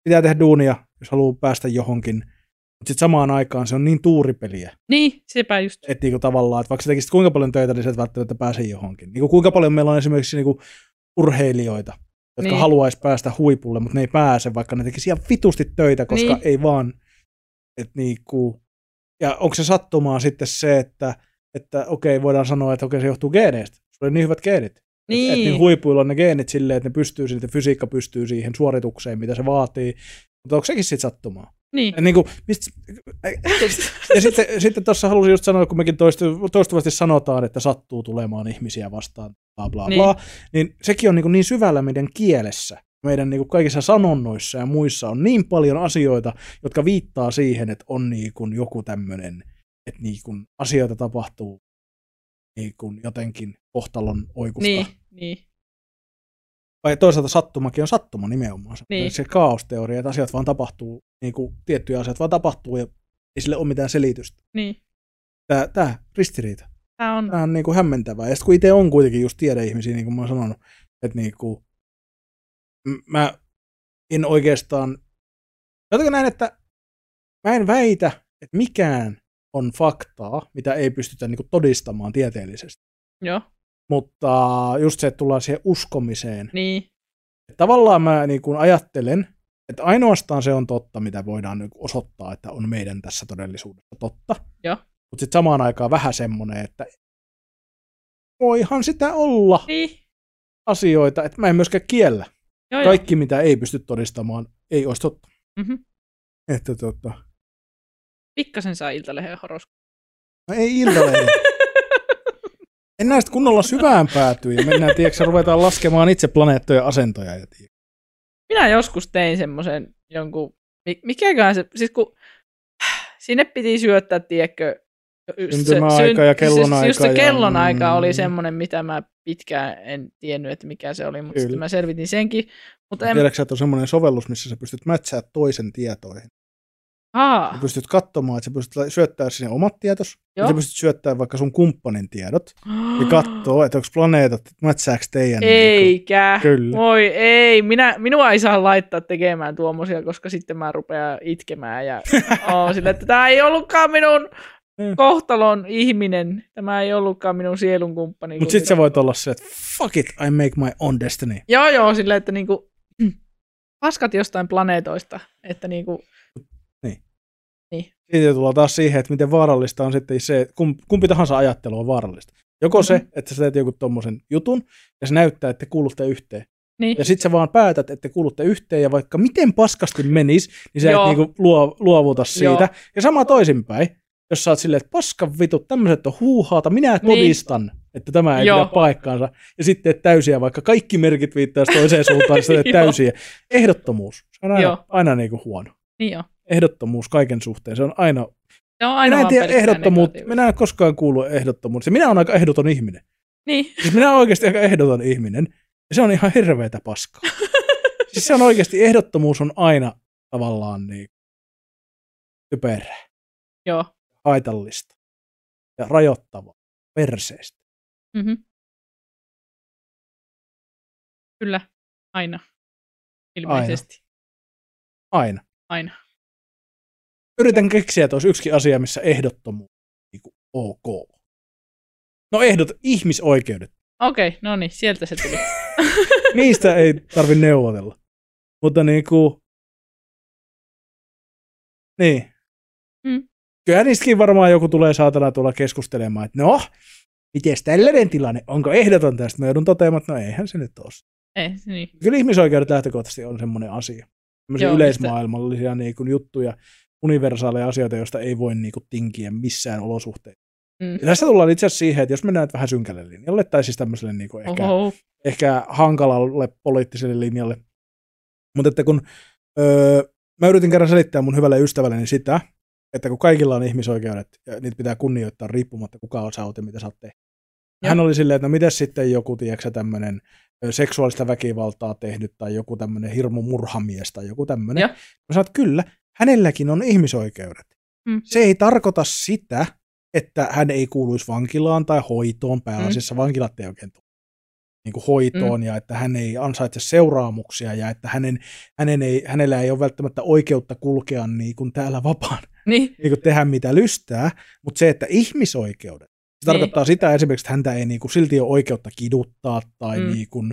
S2: pitää tehdä duunia, jos haluaa päästä johonkin, mutta sitten samaan aikaan se on niin tuuripeliä,
S1: niin, sepä just.
S2: että niinku tavallaan, että vaikka sä tekisit kuinka paljon töitä, niin sä et välttämättä pääse johonkin. Niinku kuinka paljon meillä on esimerkiksi niinku urheilijoita, jotka
S1: Niin.
S2: niin. haluaisi päästä huipulle, mutta ne ei pääse, vaikka ne tekisi ihan vitusti töitä, koska
S1: Niin.
S2: niin. ei vaan, että niinku, ja onko se sattumaa sitten se, että, että okei, voidaan sanoa, että okei, se johtuu geeneistä. Sulla on niin hyvät geenit. Että et
S1: Niin,
S2: niin huipuilla on ne geenit silleen, että ne pystyy silti, fysiikka pystyy siihen suoritukseen, mitä se vaatii. Mutta onko sekin sitten sattumaa?
S1: Niin.
S2: Ja, niin kuin, mistä, ja sitten, sitten tuossa halusin just sanoa, kun mekin toistu, toistuvasti sanotaan, että sattuu tulemaan ihmisiä vastaan, bla bla
S1: Niin.
S2: bla, niin sekin on niin, kuin niin syvällä meidän kielessä, meidän niin kuin kaikissa sanonnoissa ja muissa on niin paljon asioita, jotka viittaa siihen, että on niin kuin joku tämmöinen, että niin kuin asioita tapahtuu niin kuin jotenkin kohtalon oikusta.
S1: niin, niin.
S2: Vai toisaalta sattumakin on sattuma nimenomaan. Se,
S1: Niin.
S2: se kaosteoria, että asiat vaan tapahtuu, niin kuin tiettyjä asiat vaan tapahtuu ja ei sille ole mitään selitystä.
S1: niin.
S2: Tämä, tämä ristiriita.
S1: Tämä on,
S2: Tämä on niin kuin hämmentävää. Ja sitten kun itse on kuitenkin just tiedeihmisiä, niin kuin mä oon sanonut, että niin kuin, mä en oikeastaan, jotenkin näin, että mä en väitä, että mikään on faktaa, mitä ei pystytä niin kuin todistamaan tieteellisesti.
S1: joo,
S2: Mutta just se, että tullaan siihen uskomiseen,
S1: niin,
S2: tavallaan mä niin kuin ajattelen, että ainoastaan se on totta, mitä voidaan niin osoittaa, että on meidän tässä todellisuudessa totta.
S1: Joo.
S2: Mutta sitten samaan aikaan vähän semmoinen, että voihan sitä olla
S1: niin.
S2: asioita, että mä en myöskään kiellä.
S1: Joo, joo.
S2: Kaikki, mitä ei pysty todistamaan, ei olisi totta.
S1: Mhm.
S2: Että tota,
S1: Pikkasen saa iltalehen horoskoopin.
S2: no ei iltalehden. en näistä kunnolla syvään päätyä ja mennään, tiedätkö, ruvetaan laskemaan itse planeettojen asentoja. Ja
S1: minä joskus tein semmoisen jonkun, mi- mikäköhän se, siis kun sinne piti syöttää, tiedätkö,
S2: Syntymäaika ja kellonaika
S1: Just se
S2: ja-
S1: kellonaika
S2: mm.
S1: oli semmoinen, mitä mä pitkään en tiennyt, että mikä se oli, mutta
S2: Kyllä.
S1: sitten mä selvitin senkin. Mutta en,
S2: Tiedätkö, että on semmoinen sovellus, missä sä pystyt mätsää toisen tietoihin.
S1: Aa,
S2: Sä pystyt katsomaan, että sä pystyt syöttämään sinne omat tietos, ja
S1: Joo.
S2: sä pystyt syöttämään vaikka sun kumppanin tiedot, ja katsoo, että onko planeetat, mätsääkö teidän. Niin
S1: Eikä.
S2: Kyllä.
S1: Voi ei. Minä, minua ei saa laittaa tekemään tuommoisia, koska sitten mä rupean itkemään ja oon sille, että tämä ei ollutkaan minun
S2: Mm.
S1: kohtalon ihminen. Tämä ei ollutkaan minun sielun kumppani.
S2: Mutta sitten sä voit olla se, että fuck it, I make my own destiny.
S1: Joo, joo, silleen, että niinku, paskat jostain planeetoista, että niinku,
S2: Siitä tullaan taas siihen, että miten vaarallista on sitten se, kumpi tahansa ajattelu on vaarallista. Joko se,
S1: Mhm.
S2: että sä teet joku tommosen jutun, ja se näyttää, että te kuulutte yhteen.
S1: niin,
S2: Ja sitten sä vaan päätät, että te kuulutte yhteen, ja vaikka miten paskasti menis, niin sä
S1: Joo.
S2: et niinku luo, luovuta siitä.
S1: Joo.
S2: Ja sama toisinpäin, jos sä oot silleen, että paskan vitut, tämmöiset on huuhaata, minä
S1: Niin.
S2: todistan, että tämä ei
S1: Joo.
S2: pidä paikkaansa. Ja sitten teet täysiä, vaikka kaikki merkit viittaa toiseen suuntaan, niin sä teet täysiä. Ehdottomuus, se on aina,
S1: Joo.
S2: aina niinku huono.
S1: niin joo.
S2: Ehdottomuus kaiken suhteen, se on aina
S1: Se on
S2: minä
S1: aina
S2: en
S1: vaan
S2: tiedä
S1: negatiivista.
S2: Minä en koskaan kuulu ehdottomuutta. Minä olen aika ehdoton ihminen.
S1: Niin,
S2: Siis minä olen oikeasti aika ehdoton ihminen. Ja se on ihan hirveätä paskaa. siis se on oikeasti, ehdottomuus on aina tavallaan niin typerää,
S1: joo.
S2: haitallista ja rajoittavaa, perseestä.
S1: Mm-hmm. Kyllä, aina. Ilmeisesti.
S2: Aina.
S1: Aina.
S2: Yritän keksiä, että olisi yksikin asia, missä ehdottomuus niin ok. No ehdot, ihmisoikeudet.
S1: Okei, okay, no niin, sieltä se tuli.
S2: Niistä ei tarvi neuvotella. Mutta niin kuin... Niin.
S1: Mm.
S2: Kyllä niistäkin varmaan joku tulee saatana tulla keskustelemaan, että no, miten tällainen tilanne, onko ehdoton tästä? Mä joudun toteamaan, että no eihän se nyt ole.
S1: Ei, niin.
S2: Kyllä ihmisoikeudet lähtökohtaisesti on semmoinen asia.
S1: Joo,
S2: yleismaailmallisia niin kuin juttuja, universaaleja asioita, joista ei voi niin kuin, tinkiä missään olosuhteissa.
S1: Mm.
S2: Ja tässä tullaan itse asiassa siihen, että jos mennään vähän synkälle linjalle, tai siis tämmöiselle niin kuin ehkä
S1: Oho.
S2: ehkä hankalalle poliittiselle linjalle. Mutta että kun öö, mä yritin kerran selittää mun hyvälle ystävälleni sitä, että kun kaikilla on ihmisoikeudet ja niitä pitää kunnioittaa riippumatta kuka sä oot ja mitä sä oot tehnyt. Hän oli silleen, että no miten sitten joku, tiedätkö tämmöinen seksuaalista väkivaltaa tehnyt tai joku tämmöinen hirmu murhamies tai joku tämmöinen. Mä sanoin, että kyllä, hänelläkin on ihmisoikeudet.
S1: Mm.
S2: Se ei tarkoita sitä, että hän ei kuuluisi vankilaan tai hoitoon. Pääasiassa mm. vankilat ei oikein tule niin kuin hoitoon mm. ja että hän ei ansaitse seuraamuksia ja että hänen, hänen ei, hänellä ei ole välttämättä oikeutta kulkea niin kuin täällä vapaan,
S1: Niin,
S2: niin kuin tehdä mitä lystää, mutta se, että ihmisoikeudet, se
S1: Niin.
S2: tarkoittaa sitä esimerkiksi, että häntä ei niin kuin silti ole oikeutta kiduttaa tai
S1: Mm.
S2: niin kuin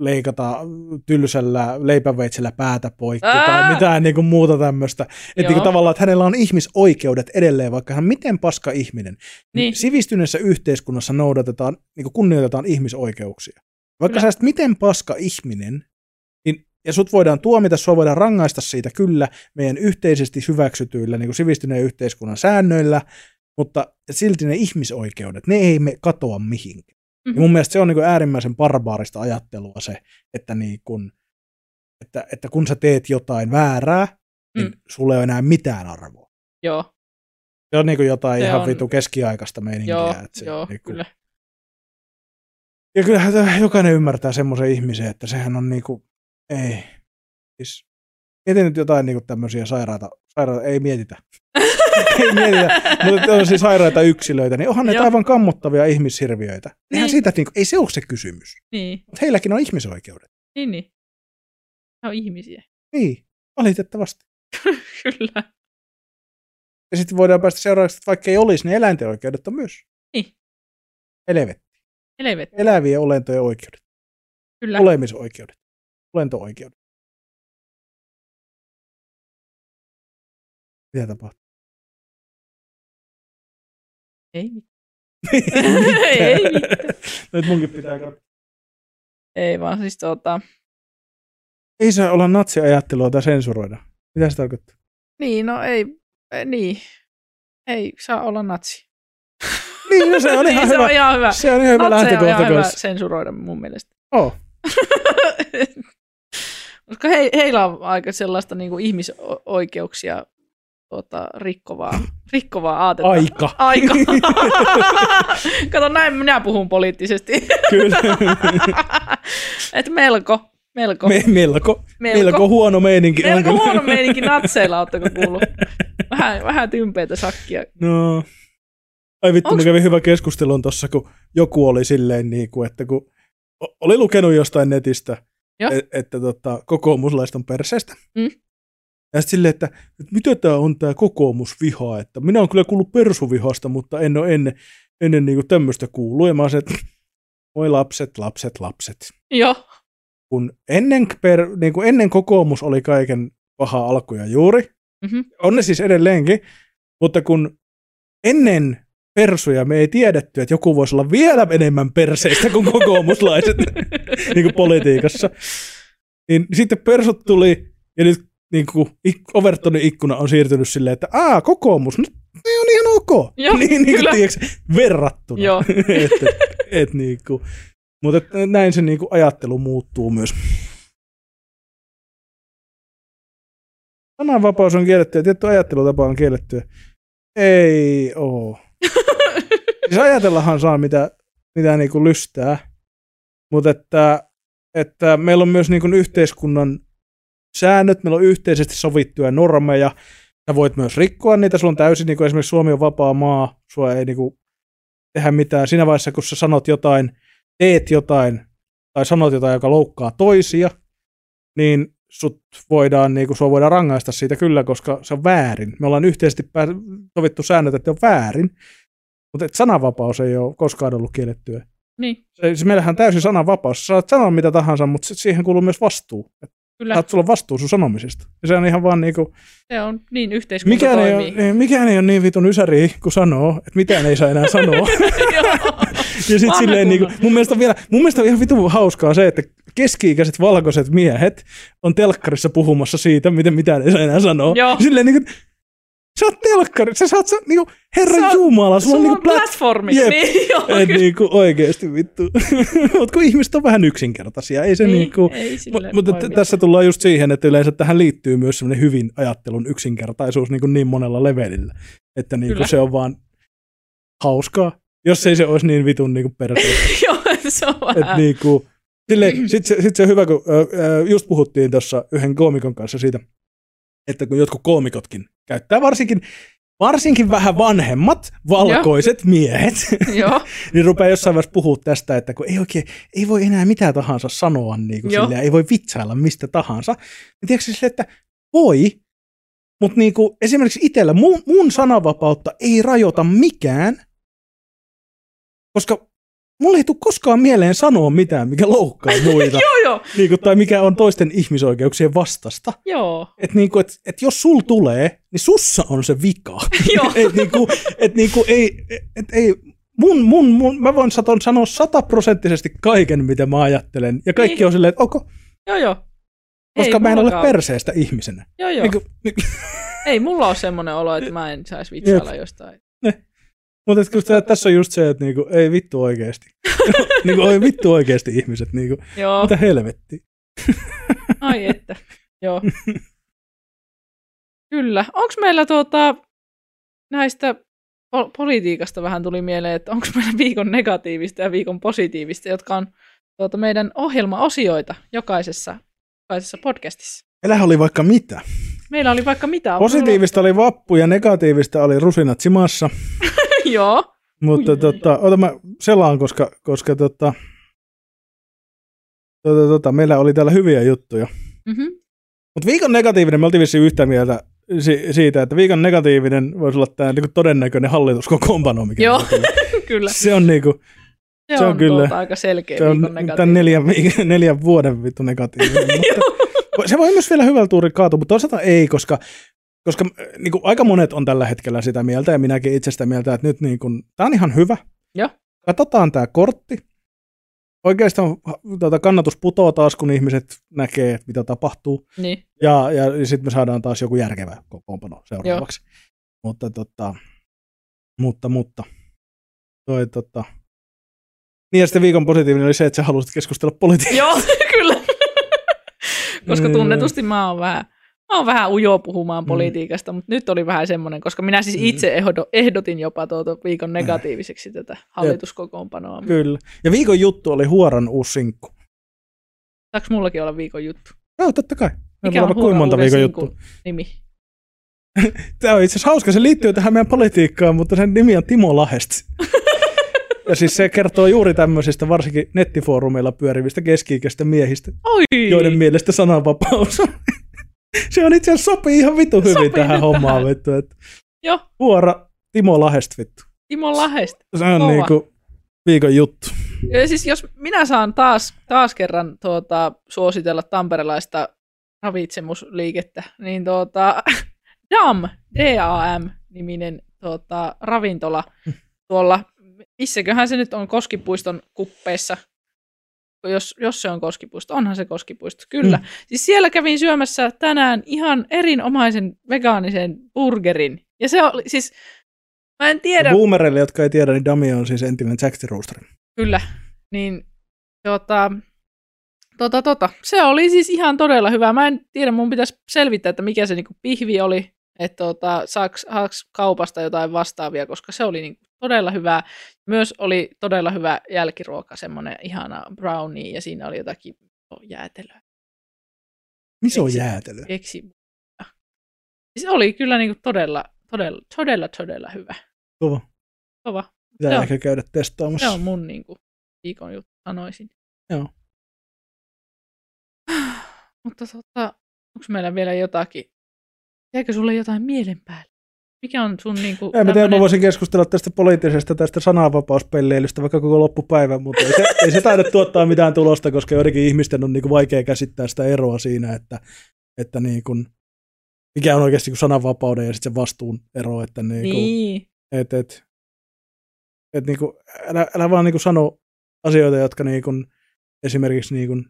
S2: leikata tylsällä leipäveitsellä päätä poikki
S1: Ää!
S2: tai mitään niin kuin muuta tämmöistä. Että niin tavallaan, että hänellä on ihmisoikeudet edelleen, vaikka hän miten paska ihminen.
S1: Niin.
S2: Niin. Sivistyneessä yhteiskunnassa noudatetaan, niin kuin kunnioitetaan ihmisoikeuksia. Vaikka
S1: Kyllä.
S2: sä miten paska ihminen, niin, ja sut voidaan tuomita, sua voidaan rangaista siitä kyllä meidän yhteisesti hyväksytyillä niin kuin sivistyneen yhteiskunnan säännöillä, mutta silti ne ihmisoikeudet, ne ei me katoa mihinkään. Ja
S1: Mhm.
S2: mun mielestä se on niin kuin äärimmäisen barbaarista ajattelua se, että, niin kuin, että, että kun sä teet jotain väärää, niin
S1: Mm.
S2: sulle ei ole enää mitään arvoa.
S1: joo,
S2: Se on niin kuin jotain
S1: Se
S2: ihan
S1: on-
S2: vitu keskiaikaista meininkiä.
S1: joo,
S2: että se,
S1: joo,
S2: niin kuin,
S1: kyllä.
S2: Ja kyllähän jokainen ymmärtää semmoisen ihmisen, että sehän on niinku, ei. Siis, mietin nyt jotain niinku tämmöisiä sairaita, sairaita, ei mietitä. ei mietitä, mutta on siis sairaita yksilöitä, niin onhan ne aivan kammottavia ihmishirviöitä. Eihän
S1: Niin.
S2: siitä, niinku, ei se ole se kysymys.
S1: Niin,
S2: Mutta heilläkin on ihmisoikeudet.
S1: niin, niin. Ne on ihmisiä.
S2: Niin, valitettavasti.
S1: Kyllä.
S2: Ja sitten voidaan päästä seuraavaksi, että vaikka ei olisi, niin eläinten oikeudet on myös.
S1: Niin.
S2: Helvetti.
S1: Helvetti.
S2: Elävien olentojen oikeudet.
S1: Kyllä.
S2: Olemisoikeudet. Olento-oikeudet. Mitä tapahtuu?
S1: Ei mitään.
S2: Ei mitään.
S1: mitään.
S2: Nyt munkin pitää katsoa.
S1: Ei vaan siis tota,
S2: Ei saa olla natsiajattelua tai sensuroida. Mitä se tarkoittaa?
S1: niin no ei, ei niin. Ei saa olla natsi.
S2: Niin, no se on ihan
S1: niin, se
S2: hyvä.
S1: on ihan hyvä.
S2: Se on ihan hyvä
S1: Natseja on ihan
S2: lähtökohta
S1: hyvä sensuroida mun mielestä.
S2: Oh.
S1: Koska he, heillä on aika sellaista niin kuin ihmisoikeuksia tuota, rikkovaa, rikkovaa aatetta.
S2: Aika.
S1: Aika. Kato, näin minä puhun poliittisesti.
S2: Kyllä.
S1: Et melko, melko.
S2: Me, melko,
S1: Melko.
S2: melko huono meininki.
S1: melko huono meininki natseilla, ootteko kuullut? Vähän, vähän tympeitä sakkia.
S2: No. Ai vittu,
S1: Onks-
S2: Onks... kävin hyvä keskustelun tossa, kun joku oli silleen, niin kuin, että kun oli lukenut jostain netistä,
S1: Joo.
S2: et, että tota, kokoomuslaiset on perseestä.
S1: Mm.
S2: Ja sitten silleen, että, että mitä tämä on tämä kokoomusviha, että minä olen kyllä kuullut persuvihasta, mutta en ole ennen, ennen niin tämmöistä kuullut. Ja mä se, että voi lapset, lapset, lapset.
S1: Joo,
S2: Kun ennen, per, niin kuin ennen kokoomus oli kaiken paha alku ja juuri,
S1: Mhm.
S2: on ne siis edelleenkin, mutta kun ennen persuja me ei tiedetty, että joku voisi olla vielä enemmän perseistä kuin kokoomuslaiset niin kuin politiikassa, niin sitten persut tuli ja nyt niin kuin Overtonin ikkuna on siirtynyt silleen, että aa, kokoomus, no, ne on ihan ok.
S1: Joo,
S2: niin, niin kuin, tiedätkö, verrattuna.
S1: Joo.
S2: et, et, niin kuin, mutta et, näin se niin kuin ajattelu muuttuu myös. Sananvapaus on kielletty ja tietty ajattelutapa on kielletty. Ei oo. siis ajatellahan saa mitä, mitä niin kuin lystää, mutta että, että meillä on myös niin kuin yhteiskunnan säännöt, meillä on yhteisesti sovittuja normeja, sä voit myös rikkoa niitä, sulla on täysin, niin kuin esimerkiksi Suomi on vapaa maa, sua ei niin kuin tehdä mitään. Siinä vaiheessa, kun sä sanot jotain, teet jotain, tai sanot jotain, joka loukkaa toisia, niin sut voidaan, niin kuin, sua voidaan rangaista siitä kyllä, koska se on väärin. Me ollaan yhteisesti pää- sovittu säännöt, että on väärin, mutta et sananvapaus ei ole koskaan ollut kiellettyä.
S1: niin,
S2: Se, siis meillähän on täysin sananvapaus. Sä saat sanoa mitä tahansa, mutta siihen kuuluu myös vastuu. Et
S1: kyllä.
S2: saat sulla vastuu sun sanomisesta. Ja se on ihan vaan niinku,
S1: Se on niin yhteiskunta
S2: mikään ei,
S1: toimii.
S2: ole, niin, mikään ei ole niin vitun ysäri, kun sanoo, että mitään ei saa enää sanoa. Ja sit silleen, niin
S1: kunnon.
S2: mun mielestä on vielä, mun mielestä on ihan vitun hauskaa se, että keski-ikäiset valkoiset miehet on telkkarissa puhumassa siitä, miten mitään ei saa enää sanoa.
S1: Joo.
S2: Silleen niin kuin, sä oot telkkari, sä saat, sä, niin kuin, herra
S1: Sä
S2: jumala, sulla on
S1: Sulla
S2: niin
S1: on
S2: kuin
S1: platformi.
S2: Jep.
S1: Niin, joo,
S2: Et
S1: kyllä.
S2: niinku oikeesti vittu. Mut kun ihmiset on vähän yksinkertaisia, ei se
S1: Ei,
S2: niinku...
S1: ei
S2: mutta tässä tullaan just siihen, että yleensä tähän liittyy myös semmoinen hyvin ajattelun yksinkertaisuus niin, kuin niin monella levelillä, että niin
S1: Kyllä.
S2: se on vaan hauskaa, jos ei se olisi niin vitun niin kuin perseestä.
S1: Joo, se on
S2: Et
S1: vähän.
S2: niin kuin, sille, sit, se, sit se on hyvä, kun ö, just puhuttiin tuossa yhden koomikon kanssa siitä, että kun jotkut koomikotkin käyttää varsinkin, varsinkin vähän vanhemmat valkoiset miehet,
S1: Joo,
S2: niin rupeaa jossain vaiheessa puhua tästä, että kun ei oikein, ei voi enää mitään tahansa sanoa, niin kuin
S1: Joo.
S2: silleen, ei voi vitsailla mistä tahansa. Niin tiedätkö silleen, että voi, mutta niin kuin esimerkiksi itsellä mun, mun sananvapautta ei rajoita mikään, koska mulle ei tule koskaan mieleen sanoa mitään, mikä loukkaa muita,
S1: joo, joo.
S2: niin kuin, tai mikä on toisten ihmisoikeuksien vastasta.
S1: Joo,
S2: Että niinku, et, et jos sul tulee, niin sussa on se vika.
S1: Joo.
S2: et niinku, et niinku ei, et ei, mun, mun, mun, mä voin saton sanoa sataprosenttisesti kaiken, mitä mä ajattelen. Ja kaikki
S1: Niin.
S2: on silleen, että ok,
S1: joo, joo.
S2: koska
S1: Ei
S2: mä en ole perseestä ihmisenä.
S1: Joo, joo.
S2: Niinku,
S1: Ei mulla ole semmoinen olo, että mä en saisi vitsailla jostain.
S2: Mutta kun tää- tässä on just se, että niinku, ei vittu oikeesti. niinku, ei vittu oikeesti ihmiset. Niinku,
S1: Joo,
S2: mitä helvettiä.
S1: ai että. Joo. Kyllä. Onko meillä tuota, näistä po- politiikasta vähän tuli mieleen, että onko meillä viikon negatiivista ja viikon positiivista, jotka on tuota, meidän ohjelmaosioita jokaisessa, jokaisessa podcastissa.
S2: Meillähän oli vaikka mitä.
S1: Meillä oli vaikka mitä.
S2: Positiivista oli vappu ja negatiivista oli rusinat simassa.
S1: Joo.
S2: Mutta tota, ota mä selaan, koska, koska tota, tota, tota, meillä oli täällä hyviä juttuja.
S1: Mm-hmm.
S2: Mutta viikon negatiivinen, me oltiin vissiin yhtä mieltä si- siitä, että viikon negatiivinen voisi olla tämä niinku todennäköinen hallituskokoonpano, mikä
S1: Joo. Kyllä.
S2: Se on, niinku,
S1: Se,
S2: Se on
S1: on,
S2: kyllä-
S1: Tuota aika selkeä
S2: se on tämän
S1: negatiivinen.
S2: neljän, viik- neljän vuoden vittu negatiivinen. mutta se voi myös vielä hyvällä tuuri kaatua, mutta toisaalta ei, koska koska äh, niin kuin, aika monet on tällä hetkellä sitä mieltä, ja minäkin itse sitä mieltä, että nyt niin kuin, tämä on ihan hyvä.
S1: Joo.
S2: Katsotaan tämä kortti. Oikeastaan tuota, kannatus putoaa taas, kun ihmiset näkee, että mitä tapahtuu.
S1: Niin.
S2: Ja, ja sitten me saadaan taas joku järkevä kokoonpano seuraavaksi. Mutta, tota, mutta, mutta. Toi, tota. Niin ja sitten viikon positiivinen oli se, että sä halusit keskustella politiikasta.
S1: Joo, kyllä. koska
S2: Mm.
S1: tunnetusti mä oon vähän, mä oon vähän ujo puhumaan
S2: Mm.
S1: politiikasta, mutta nyt oli vähän semmoinen, koska minä siis
S2: Mm.
S1: itse ehdo, ehdotin jopa tuota viikon negatiiviseksi tätä hallituskokoonpanoa.
S2: Kyllä. Ja viikon juttu oli Huoran uusi sinkku.
S1: Saanko mullakin olla viikon juttu?
S2: Joo, totta kai.
S1: Mikä on
S2: on kuinka monta viikon juttua.
S1: nimi?
S2: Tämä on itse asiassa hauska, se liittyy tähän meidän politiikkaan, mutta sen nimi on Timo Lahesti. ja siis se kertoo juuri tämmöisistä varsinkin nettifoorumeilla pyörivistä keski-ikäistä miehistä,
S1: Oi!
S2: joiden mielestä sananvapaus on. Se on itse asiassa sopii ihan vitu hyvin
S1: Sopii
S2: tähän hommaan,
S1: tähän.
S2: vittu. Että
S1: Joo,
S2: huora Timo Lahest, vittu.
S1: Timo Lahest.
S2: Se on
S1: Kova.
S2: niinku viikon juttu.
S1: Ja siis jos minä saan taas, taas kerran tuota, suositella tamperelaista ravitsemusliikettä, niin tuota, DAM, D-A-M-niminen tuota, ravintola tuolla, missäköhän se nyt on Koskipuiston kuppeissa, jos, jos se on Koskipuisto, onhan se Koskipuisto, kyllä. Mm. Siis siellä kävin syömässä tänään ihan erinomaisen vegaanisen burgerin. Ja se oli siis, mä en tiedä,
S2: Boomereille, jotka ei tiedä, niin Dami on siis entinen Jack the Rooster.
S1: Kyllä, niin tota, tota, tota, se oli siis ihan todella hyvä. Mä en tiedä, mun pitäisi selvittää, että mikä se niinku pihvi oli, että tota, saaks, saaks kaupasta jotain vastaavia, koska se oli niinku todella hyvää. Myös oli todella hyvä jälkiruoka, semmoinen ihana brownie, ja siinä oli jotakin jäätelöä.
S2: Missä on
S1: Eksi-
S2: jäätelö?
S1: Keksi. Se oli kyllä niinku todella, todella, todella, todella hyvä.
S2: Kova.
S1: Kova.
S2: Pitää
S1: Joo.
S2: ehkä käydä
S1: Se
S2: testaamassa.
S1: on mun niinku, viikon juttu, sanoisin.
S2: Joo.
S1: Mutta tota, onko meillä vielä jotakin? Jäikö sulle jotain mielen päälle? Mikä on sun niinku
S2: En mä tiedä, mä
S1: tämmönen-
S2: voisin keskustella tästä poliittisesta, tästä sananvapauspelleilystä vaikka koko loppupäivän, mutta ei se, ei se taida tuottaa mitään tulosta, koska joidenkin ihmisten on niin kuin vaikea käsittää sitä eroa siinä, että, että niin kuin, mikä on oikeasti niin kuin sananvapauden ja sitten se vastuun ero, että niin kuin,
S1: Niin,
S2: et, et, et niin kuin, älä, älä vaan niin kuin sano asioita, jotka niin kuin, esimerkiksi niin kuin,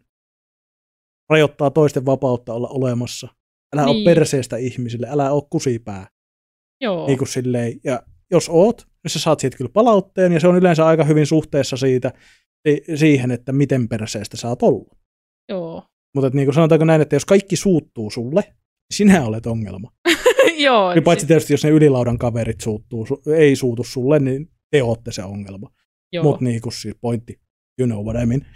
S2: rajoittaa toisten vapautta olla olemassa. Älä niin.
S1: Niin.
S2: ole perseestä ihmisille, älä ole kusipää.
S1: Joo.
S2: Niin kuin silleen, ja jos oot, niin sä saat siitä kyllä palautteen, ja se on yleensä aika hyvin suhteessa siitä, si- siihen, että miten perseestä sä oot ollut.
S1: joo.
S2: Mutta niin kuin sanotaanko näin, että jos kaikki suuttuu sulle, niin sinä olet ongelma.
S1: joo.
S2: Ja paitsi tietysti, jos ne ylilaudan kaverit suuttuu, su- ei suutu sulle, niin te ootte se ongelma. Mutta niin kuin siis pointti, you know what I mean.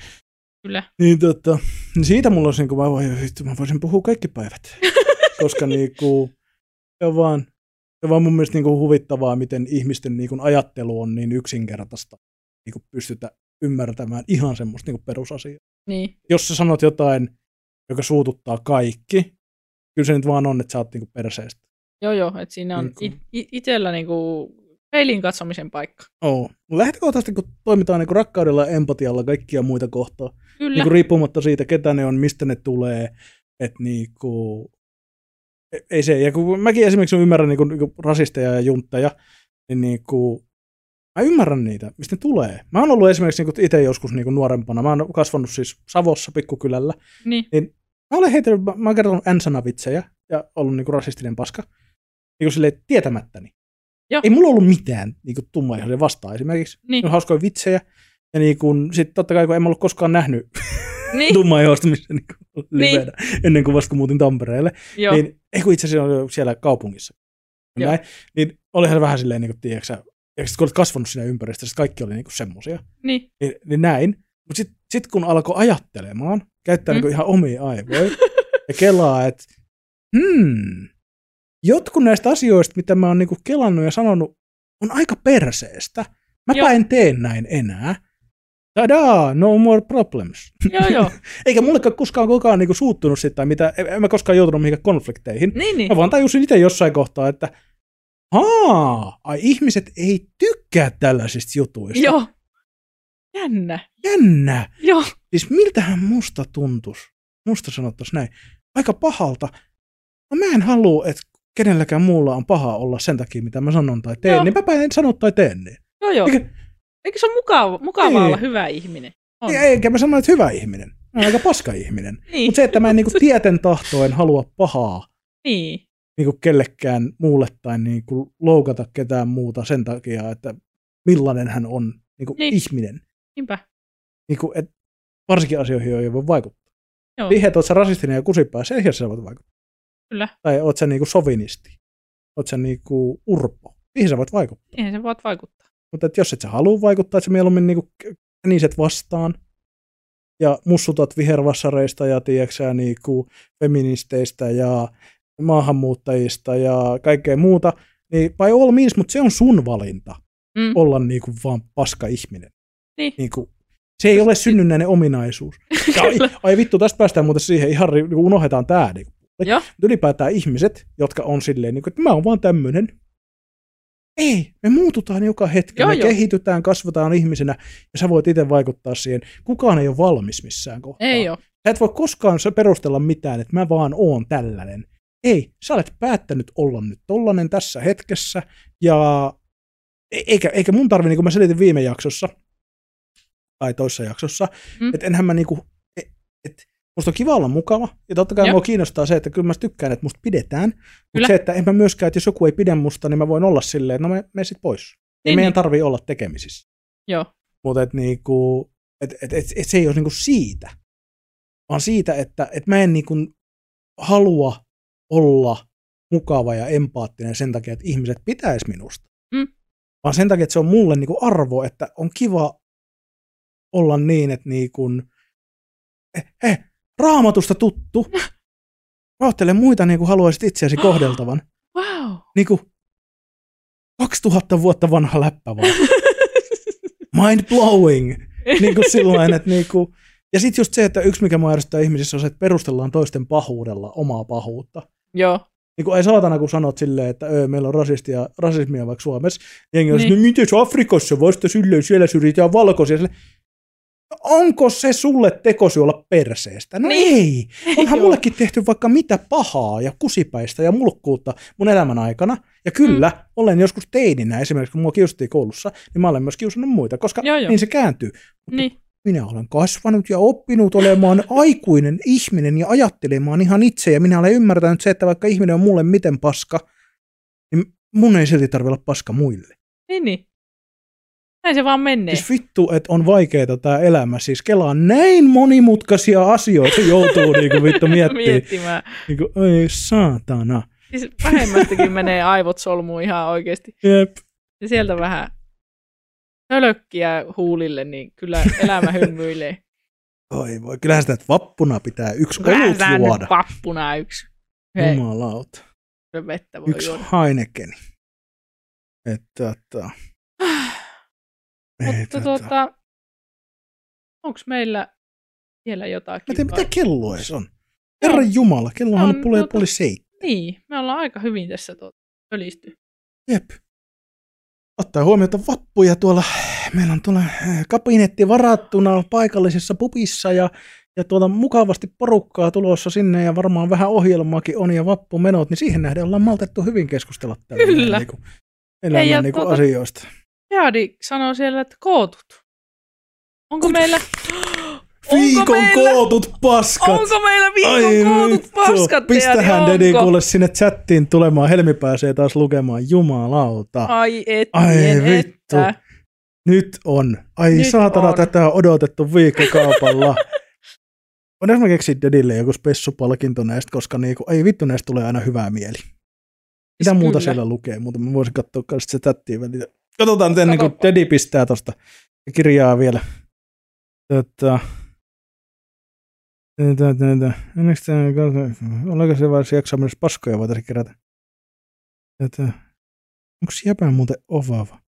S1: kyllä.
S2: Niin, tota, niin siitä mulla olisi, niin kuin, mä, voin, mä voisin puhua kaikki päivät. Koska niin kuin, se on vaan, se on vaan mun mielestä niin kuin huvittavaa, miten ihmisten niin kuin ajattelu on niin yksinkertaista. Niin kuin pystytä ymmärtämään ihan semmoista niin kuin perusasiaa.
S1: Niin,
S2: Jos sä sanot jotain, joka suututtaa kaikki, kyllä se nyt vaan on, että sä oot niin kuin perseestä.
S1: joo, joo. Että siinä on
S2: Niinku.
S1: it, it, itsellä niinku peilin katsomisen paikka.
S2: Oo. Lähtökohtaisesti, kun toimitaan niin kuin rakkaudella ja empatialla kaikkia muita kohtaa,
S1: Kyllä.
S2: niin kuin riippumatta siitä, ketä ne on, mistä ne tulee, että niinku, e- ei se, ja kun mäkin esimerkiksi ymmärrän niinku, niinku rasisteja ja juntteja, niin niinku, mä ymmärrän niitä, mistä ne tulee. Mä oon ollut esimerkiksi niinku itse joskus niinku nuorempana, mä oon kasvanut siis Savossa pikkukylällä,
S1: Niin,
S2: mä olen heitellyt, mä, mä oon kertonut N-sanavitsejä ja ollut niinku rasistinen paska, niinku silleen tietämättäni.
S1: Joo.
S2: Ei mulla ollut mitään niinku tummaihoisia vastaan esimerkiksi.
S1: niin,
S2: Ne on hauskoja vitsejä. Ja niin kun, sit totta kai kun en mä ollut koskaan nähnyt
S1: niin,
S2: tummaihoista missä niin
S1: Niin.
S2: Livenä, ennen kuin vasta muutin Tampereelle,
S1: joo.
S2: niin ei kun itse asiassa siellä kaupungissa.
S1: Joo.
S2: Näin, niin olihan vähän silleen, niin kuin, tiedätkö, ja kun olet kasvanut siinä ympäristössä, kaikki oli niin kuin semmosia.
S1: Niin,
S2: Niin, niin näin. Mutta sitten sit kun alkoi ajattelemaan, käyttää
S1: Mm.
S2: niin ihan omia aivoja ja kelaa, että hmm, jotkut näistä asioista, mitä mä oon niin kelannut ja sanonut, on aika perseestä. Mäpä
S1: Joo.
S2: en tee näin enää. Tadaa, no more problems.
S1: joo, joo.
S2: Eikä mullekaan koskaan kukaan niinku suuttunut siitä, tai mitä, en mä koskaan joutunut mihinkään konflikteihin.
S1: Niin, niin.
S2: Mä vaan tajusin itse jossain kohtaa, että haa, ai ihmiset ei tykkää tällaisista jutuista.
S1: Joo. Jännä.
S2: Jännä.
S1: Joo.
S2: Siis miltähän musta tuntus? Musta sanottaisiin näin. Aika pahalta. No mä en halua, että kenelläkään muulla on paha olla sen takia, mitä mä sanon tai teen.
S1: Joo.
S2: Niin mäpä en sano tai teen niin.
S1: Joo, joo.
S2: Eikä,
S1: Eikö se ole mukava, mukava
S2: Niin.
S1: olla hyvä ihminen? On.
S2: eikä mä sano, että hyvä ihminen. Mä aika paska ihminen.
S1: Niin,
S2: Mutta se, että mä en niinku tieten tahtoen halua pahaa
S1: niin.
S2: niinku kellekään muulle tai niinku loukata ketään muuta sen takia, että millainen hän on niinku
S1: Niin.
S2: ihminen.
S1: Niinpä.
S2: Niinku, et varsinkin asioihin, joihin voi vaikuttaa.
S1: Joo.
S2: Siihen, että oot sä rasistinen ja kusipää, siihen sä voit vaikuttaa.
S1: Kyllä.
S2: Tai oot sä niinku sovinisti. Oot sä niinku urpo. Siihen sä voit vaikuttaa.
S1: Eihän se voit vaikuttaa.
S2: Mutta et jos et sä halua vaikuttaa, että sä mieluummin niinku niiset vastaan ja mussutat vihervassareista ja tiiäksä, niinku feministeistä ja maahanmuuttajista ja kaikkea muuta, niin by all means, mutta se on sun valinta
S1: Mm.
S2: olla niinku vaan paska ihminen.
S1: Niin.
S2: Niinku, se ei ole synnynnäinen ominaisuus. Ja ai, ai vittu, tästä päästään muuten siihen, ihan niinku unohdetaan tämä. Niinku.
S1: Joo.
S2: Ylipäätään ihmiset, jotka on silleen, niinku, että mä oon vaan tämmönen. Ei, me muututaan joka hetki,
S1: Joo,
S2: me
S1: joo.
S2: kehitytään, kasvataan ihmisenä ja sä voit itse vaikuttaa siihen. Kukaan ei ole valmis missään kohtaa.
S1: Ei ole.
S2: Sä et voi koskaan perustella mitään, että mä vaan oon tällainen. Ei, sä olet päättänyt olla nyt tollanen tässä hetkessä, ja e- eikä, eikä mun tarvi, niin kuin mä selitin viime jaksossa, tai toissa jaksossa,
S1: Mm.
S2: mm. että enhän mä niinku, et, et, musta on kiva olla mukava, ja totta kai
S1: Joo.
S2: mua kiinnostaa se, että kyllä mä tykkään, että musta pidetään, mutta se, että en mä myöskään, että jos joku ei pidä musta, niin mä voin olla silleen, että no me, me sit pois. Ei
S1: Niin,
S2: meidän
S1: niin.
S2: tarvii olla tekemisissä.
S1: Joo.
S2: Mutta et niinku, et, et, et, et se ei ole niinku siitä, vaan siitä, että et mä en niinku halua olla mukava ja empaattinen sen takia, että ihmiset pitäis minusta.
S1: Mm.
S2: Vaan sen takia, että se on mulle niinku arvo, että on kiva olla niin, että niinku, eh, eh, raamatusta tuttu. Rohtele muita niin kuin haluaisit itseäsi kohdeltavan.
S1: Wow.
S2: Niin kuin 2000 vuotta vanha läppä vaan. Mind blowing. Niin kuin sillain, että niin kuin, ja sitten just se, että yksi mikä mua ärsyttää ihmisissä on se, että perustellaan toisten pahuudella omaa pahuutta.
S1: Joo.
S2: Niin kuin ei saatana, kun sanot silleen, että öö, meillä on rasistia, rasismia vaikka Suomessa. Jengi on
S1: Niin.
S2: niin. miten Afrikassa vasta silleen, siellä syrjitään valkoisia. Sille, onko se sulle tekosi olla perseestä? No
S1: Niin.
S2: ei. Onhan mullekin tehty vaikka mitä pahaa ja kusipäistä ja mulkkuutta mun elämän aikana. Ja kyllä, mm. olen joskus teininä, esimerkiksi kun mua kiusattiin koulussa, niin mä olen myös kiusannut muita, koska
S1: Joo, joo.
S2: niin se kääntyy.
S1: Niin.
S2: Minä olen kasvanut ja oppinut olemaan aikuinen ihminen ja ajattelemaan ihan itse. Ja minä olen ymmärtänyt se, että vaikka ihminen on mulle miten paska, niin mun ei silti tarvitse olla paska muille.
S1: Niin, niin. Näin se vaan menee.
S2: Siis vittu, että on vaikeaa tämä elämä. Siis kelaa näin monimutkaisia asioita joutuu niinku vittu miettimään.
S1: Miettimään.
S2: Niinku, ei saatana.
S1: Siis vähemmästäkin menee aivot solmuun ihan oikeasti.
S2: Jep.
S1: Ja sieltä vähän hölkkiä huulille, niin kyllä elämä hymyilee.
S2: Oi voi, kyllähän sitä että vappuna pitää yksi
S1: Kyllähän
S2: olut juoda.
S1: nyt vappuna yksi. Hei,
S2: Jumalauta.
S1: vettä voi
S2: Yksi
S1: juoda.
S2: Heinekeni. Että, että. Ei,
S1: Mutta
S2: tota.
S1: tuota, onko meillä vielä jotakin?
S2: Mä tiedän,
S1: vai-
S2: mitä kello edes on. Herran Jumala, kellohan
S1: On,
S2: tulee
S1: tota-
S2: puoli seitsemän.
S1: Niin, me ollaan aika hyvin tässä tuota, pölisty.
S2: Jep. Ottaa huomioon, että vappuja tuolla, meillä on tuolla eh, kabinetti varattuna paikallisessa pupissa ja, ja tuolla mukavasti porukkaa tulossa sinne ja varmaan vähän ohjelmaakin on ja vappumenot, niin siihen nähden ollaan maltettu hyvin keskustella tällä
S1: Kyllä.
S2: Niin kuin, elämän
S1: Ei,
S2: niin kuin
S1: tuota-
S2: asioista.
S1: Jaadi sanoo siellä, että kootut. Onko meillä...
S2: Viikon
S1: meillä-
S2: kootut paskat!
S1: Onko meillä viikon kootut
S2: vittu.
S1: paskat,
S2: Pistähän Dedi
S1: onko?
S2: kuule sinne chattiin tulemaan. Helmi pääsee taas lukemaan. Jumalauta.
S1: Ai et,
S2: Ai
S1: en,
S2: vittu.
S1: että.
S2: Nyt on. Ai
S1: Nyt
S2: saatana,
S1: on.
S2: on. tätä on odotettu viikkokaupalla. Onneksi mä keksin Dedille joku spessupalkinto näistä, koska niinku, ei vittu näistä tulee aina hyvää mieli. Mitä muuta
S1: kyllä.
S2: siellä lukee? Muuta mä voisin katsoa myös se chattiin välillä. Katsotaan, miten
S1: Katsopa.
S2: Dedi pistää tosta kirjaa vielä. Tota, Tätä, ollaanko se vaiheessa jaksaa mennessä paskoja voitaisiin kerätä? Tätä. Onko jäpä muuten ovava?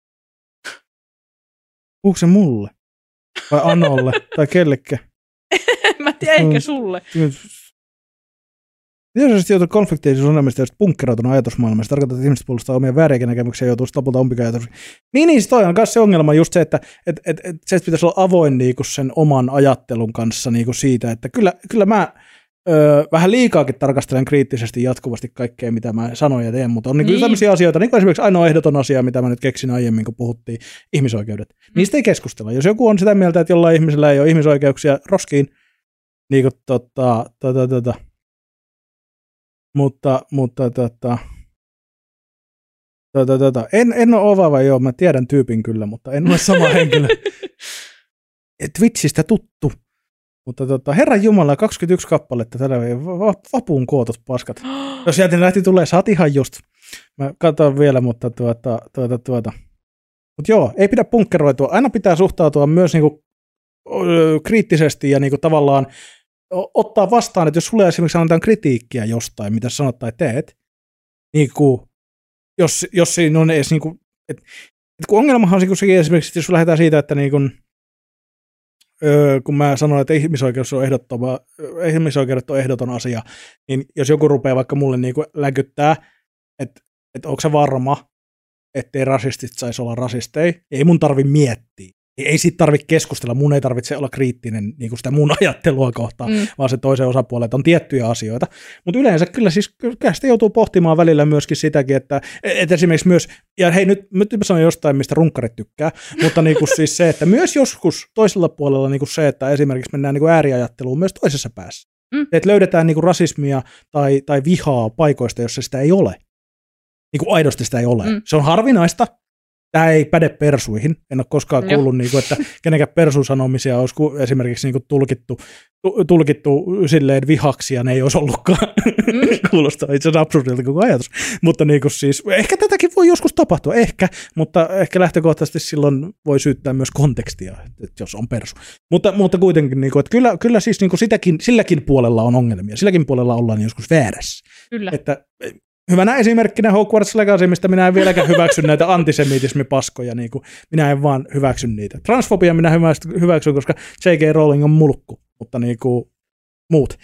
S2: Puhuuko se mulle? Vai Anolle? tai kellekään?
S1: Mä tiedä, ehkä sulle.
S2: Jos konflikteisiin unelmista ja olisit punkkerautunut ajatusmaailmassa, se tarkoittaa, että ihmiset puolustaa omia vääriäkin näkemyksiä ja joutuu lopulta umpikajatuksi. Niin, niin, se toi on myös se ongelma just se, että et, et, et, se että pitäisi olla avoin niinku sen oman ajattelun kanssa niinku siitä, että kyllä, kyllä mä öö, vähän liikaakin tarkastelen kriittisesti jatkuvasti kaikkea, mitä mä sanon ja teen, mutta on niinku
S1: Niin.
S2: tämmöisiä asioita, niin kuin esimerkiksi ainoa ehdoton asia, mitä mä nyt keksin aiemmin, kun puhuttiin, ihmisoikeudet. Niistä ei keskustella. Jos joku on sitä mieltä, että jollain ihmisellä ei ole ihmisoikeuksia roskiin, niin kuin tota, tota, tota, mutta, mutta tota, tota, tota, en, en ole ovava, joo, mä tiedän tyypin kyllä, mutta en ole sama henkilö. Twitchistä tuttu, Mutta tota, Herran Jumala, 21 kappaletta tällä vapuun kootut paskat. Jos sieltä lähti tulee, saat ihan just. Mä katson vielä, mutta tuota, tuota, tuota. Mutta joo, ei pidä punkkeroitua. Aina pitää suhtautua myös niinku, kriittisesti ja niinku tavallaan ottaa vastaan, että jos sulle esimerkiksi annetaan kritiikkiä jostain, mitä sanot tai teet, niin kuin, jos, jos siinä on edes niin kuin, et, et kun ongelmahan on sekin esimerkiksi, jos lähdetään siitä, että niin kuin, öö, kun mä sanoin, että ihmisoikeus on ehdottoma, ihmisoikeudet on ehdoton asia, niin jos joku rupeaa vaikka mulle niin kuin läkyttää, että, että onko se varma, ettei rasistit saisi olla rasisteja, ei mun tarvi miettiä ei siitä tarvitse keskustella, mun ei tarvitse olla kriittinen niin kuin sitä mun ajattelua kohtaan, mm. vaan se toisen osapuolelle, on tiettyjä asioita. Mutta yleensä kyllä siis kyllä sitä joutuu pohtimaan välillä myöskin sitäkin, että, että esimerkiksi myös, ja hei nyt, nyt mä sanon jostain, mistä runkkarit tykkää, mutta niin kuin siis se, että myös joskus toisella puolella niin kuin se, että esimerkiksi mennään niin kuin ääriajatteluun myös toisessa päässä. Mm. Että löydetään niin kuin rasismia tai, tai vihaa paikoista, jossa sitä ei ole. Niin kuin aidosti sitä ei ole. Mm. Se on harvinaista, tämä ei päde persuihin. En ole koskaan kuullut, niin kuin, että kenenkään persusanomisia olisi esimerkiksi niin kuin tulkittu, tulkittu silleen vihaksi ja ne ei olisi ollutkaan. Mm. Kuulostaa itse asiassa absurdilta koko ajatus. Mutta niin kuin siis, ehkä tätäkin voi joskus tapahtua, ehkä, mutta ehkä lähtökohtaisesti silloin voi syyttää myös kontekstia, että jos on persu. Mutta, mutta kuitenkin, niin kuin, että kyllä, kyllä siis niin kuin sitäkin, silläkin puolella on ongelmia. Silläkin puolella ollaan joskus väärässä.
S1: Kyllä.
S2: Että hyvänä esimerkkinä Hogwarts Legacy, mistä minä en vieläkään hyväksy näitä antisemitismipaskoja, niin kuin minä en vaan hyväksy niitä. Transfobia minä hyväksyn, koska J.K. Rowling on mulkku, mutta niin kuin muut.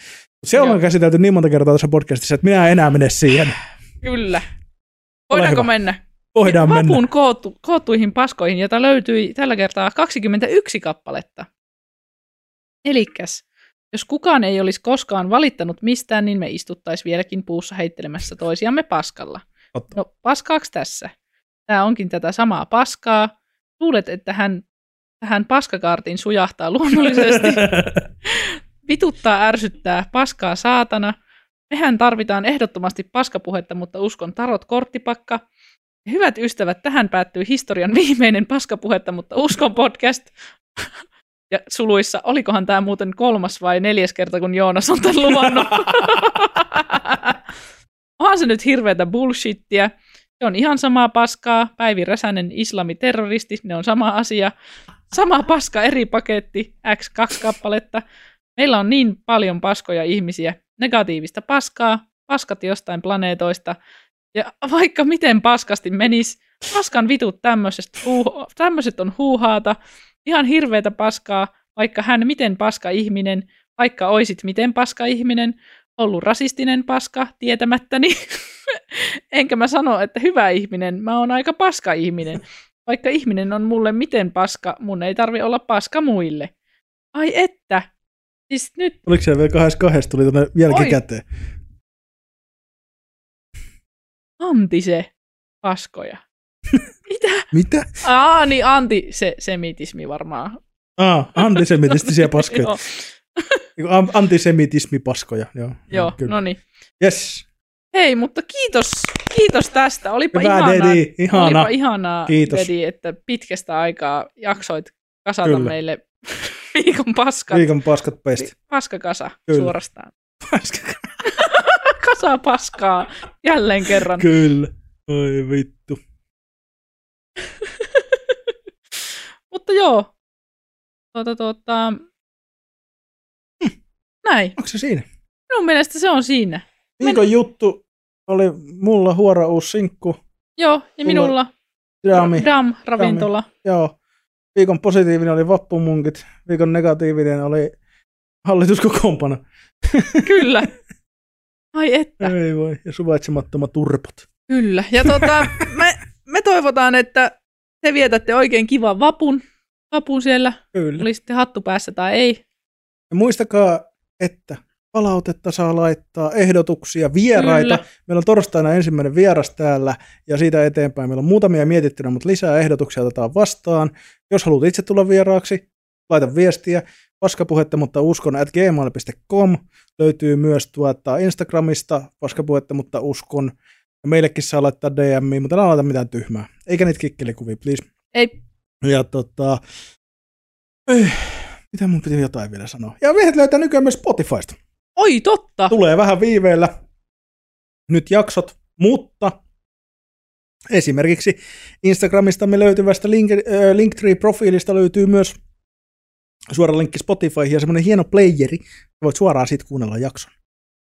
S2: Se on käsitelty niin monta kertaa tässä podcastissa, että minä en enää mene siihen.
S1: Kyllä. Voidaanko mennä?
S2: Voidaan
S1: Vapun
S2: mennä.
S1: Koottu, koottuihin paskoihin, jota löytyi tällä kertaa 21 kappaletta. Elikkäs, jos kukaan ei olisi koskaan valittanut mistään, niin me istuttaisiin vieläkin puussa heittelemässä toisiamme paskalla.
S2: Totta.
S1: No, paskaaks tässä? Tämä onkin tätä samaa paskaa. Luulet, että hän tähän paskakaartiin sujahtaa luonnollisesti. Vituttaa, ärsyttää, paskaa saatana. Mehän tarvitaan ehdottomasti paskapuhetta, mutta uskon tarot korttipakka. Hyvät ystävät, tähän päättyy historian viimeinen paskapuhetta, mutta uskon podcast. Ja suluissa, olikohan tämä muuten kolmas vai neljäs kerta, kun Joonas on tämän luvannut. Onhan se nyt hirveätä bullshittia. Se on ihan samaa paskaa. Päivi Räsänen, islamiterroristi, ne on sama asia. Sama paska, eri paketti, X2 kappaletta. Meillä on niin paljon paskoja ihmisiä. Negatiivista paskaa, paskat jostain planeetoista. Ja vaikka miten paskasti menis, paskan vitut tämmöisestä, tämmöiset on huuhaata ihan hirveätä paskaa, vaikka hän miten paska ihminen, vaikka oisit miten paska ihminen, ollut rasistinen paska tietämättäni. Enkä mä sano, että hyvä ihminen, mä oon aika paska ihminen. Vaikka ihminen on mulle miten paska, mun ei tarvi olla paska muille. Ai että. Siis nyt...
S2: Oliko se vielä kahdessa kahdessa, tuli tuonne jälkikäteen?
S1: Antise paskoja. Mitä? Aa, niin antisemitismi varmaan.
S2: Ah, antisemitistisiä paskoja.
S1: Joo,
S2: Niinku an- Antisemitismipaskoja, joo.
S1: joo no niin.
S2: Yes.
S1: Hei, mutta kiitos, kiitos tästä. Olipa
S2: Hyvä,
S1: ihanaa,
S2: Dedi. Ihana.
S1: olipa ihanaa
S2: Kiitos.
S1: Dedi, että pitkästä aikaa jaksoit kasata
S2: Kyllä.
S1: meille viikon paskat.
S2: Viikon paskat pesti.
S1: Paskakasa
S2: Kyllä.
S1: suorastaan. Kasa paskaa jälleen kerran.
S2: Kyllä. Oi vittu.
S1: Mutta joo. Tuota, tuota, näin.
S2: Onko se siinä?
S1: Minun mielestä se on siinä.
S2: Viikon juttu oli mulla huora uusi sinkku.
S1: Joo, ja minulla
S2: Drami.
S1: Dam ravintola.
S2: Joo. Viikon positiivinen oli vappumunkit. Viikon negatiivinen oli hallituskokoonpano.
S1: Kyllä. Ai että.
S2: Ei voi. Ja suvaitsemattomat turpot.
S1: Kyllä. Ja tota, me, me toivotaan, että te vietätte oikein kivan vapun, vapun siellä,
S2: Kyllä.
S1: oli sitten hattu päässä tai ei.
S2: Ja muistakaa, että palautetta saa laittaa, ehdotuksia, vieraita.
S1: Kyllä.
S2: Meillä on torstaina ensimmäinen vieras täällä ja siitä eteenpäin meillä on muutamia mietittynä, mutta lisää ehdotuksia otetaan vastaan. Jos haluat itse tulla vieraaksi, laita viestiä. Paskapuhetta, mutta uskon at gmail.com löytyy myös tuota Instagramista paskapuhetta, mutta uskon. Ja meillekin saa laittaa DM, mutta älä laita mitään tyhmää. Eikä niitä kikkelikuvia, please.
S1: Ei,
S2: Ja tota, eh, Mitä mun piti jotain vielä sanoa? Ja meidät löytää nykyään myös Spotifysta.
S1: Oi, totta.
S2: Tulee vähän viiveellä nyt jaksot, mutta esimerkiksi Instagramistamme löytyvästä link, äh, Linktree-profiilista löytyy myös suora linkki Spotifyhin ja semmoinen hieno playeri, voit suoraan siitä kuunnella jakson.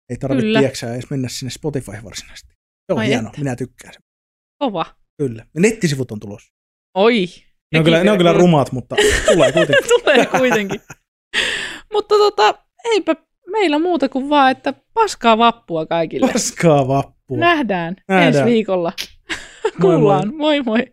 S2: Ei tarvitse tieksää edes mennä sinne Spotifyhin varsinaisesti. Se on
S1: Ai
S2: hieno,
S1: että.
S2: minä tykkään sen.
S1: Kova.
S2: Kyllä. Ja nettisivut on tulossa.
S1: Oi.
S2: Ne on, kyllä, ne on kyllä rumaat, mutta tulee kuitenkin.
S1: Tulee kuitenkin. Mutta tota, eipä meillä muuta kuin vaan, että paskaa vappua kaikille.
S2: Paskaa vappua.
S1: Nähdään,
S2: Nähdään.
S1: ensi viikolla.
S2: Moi moi.
S1: Kuullaan. moi moi.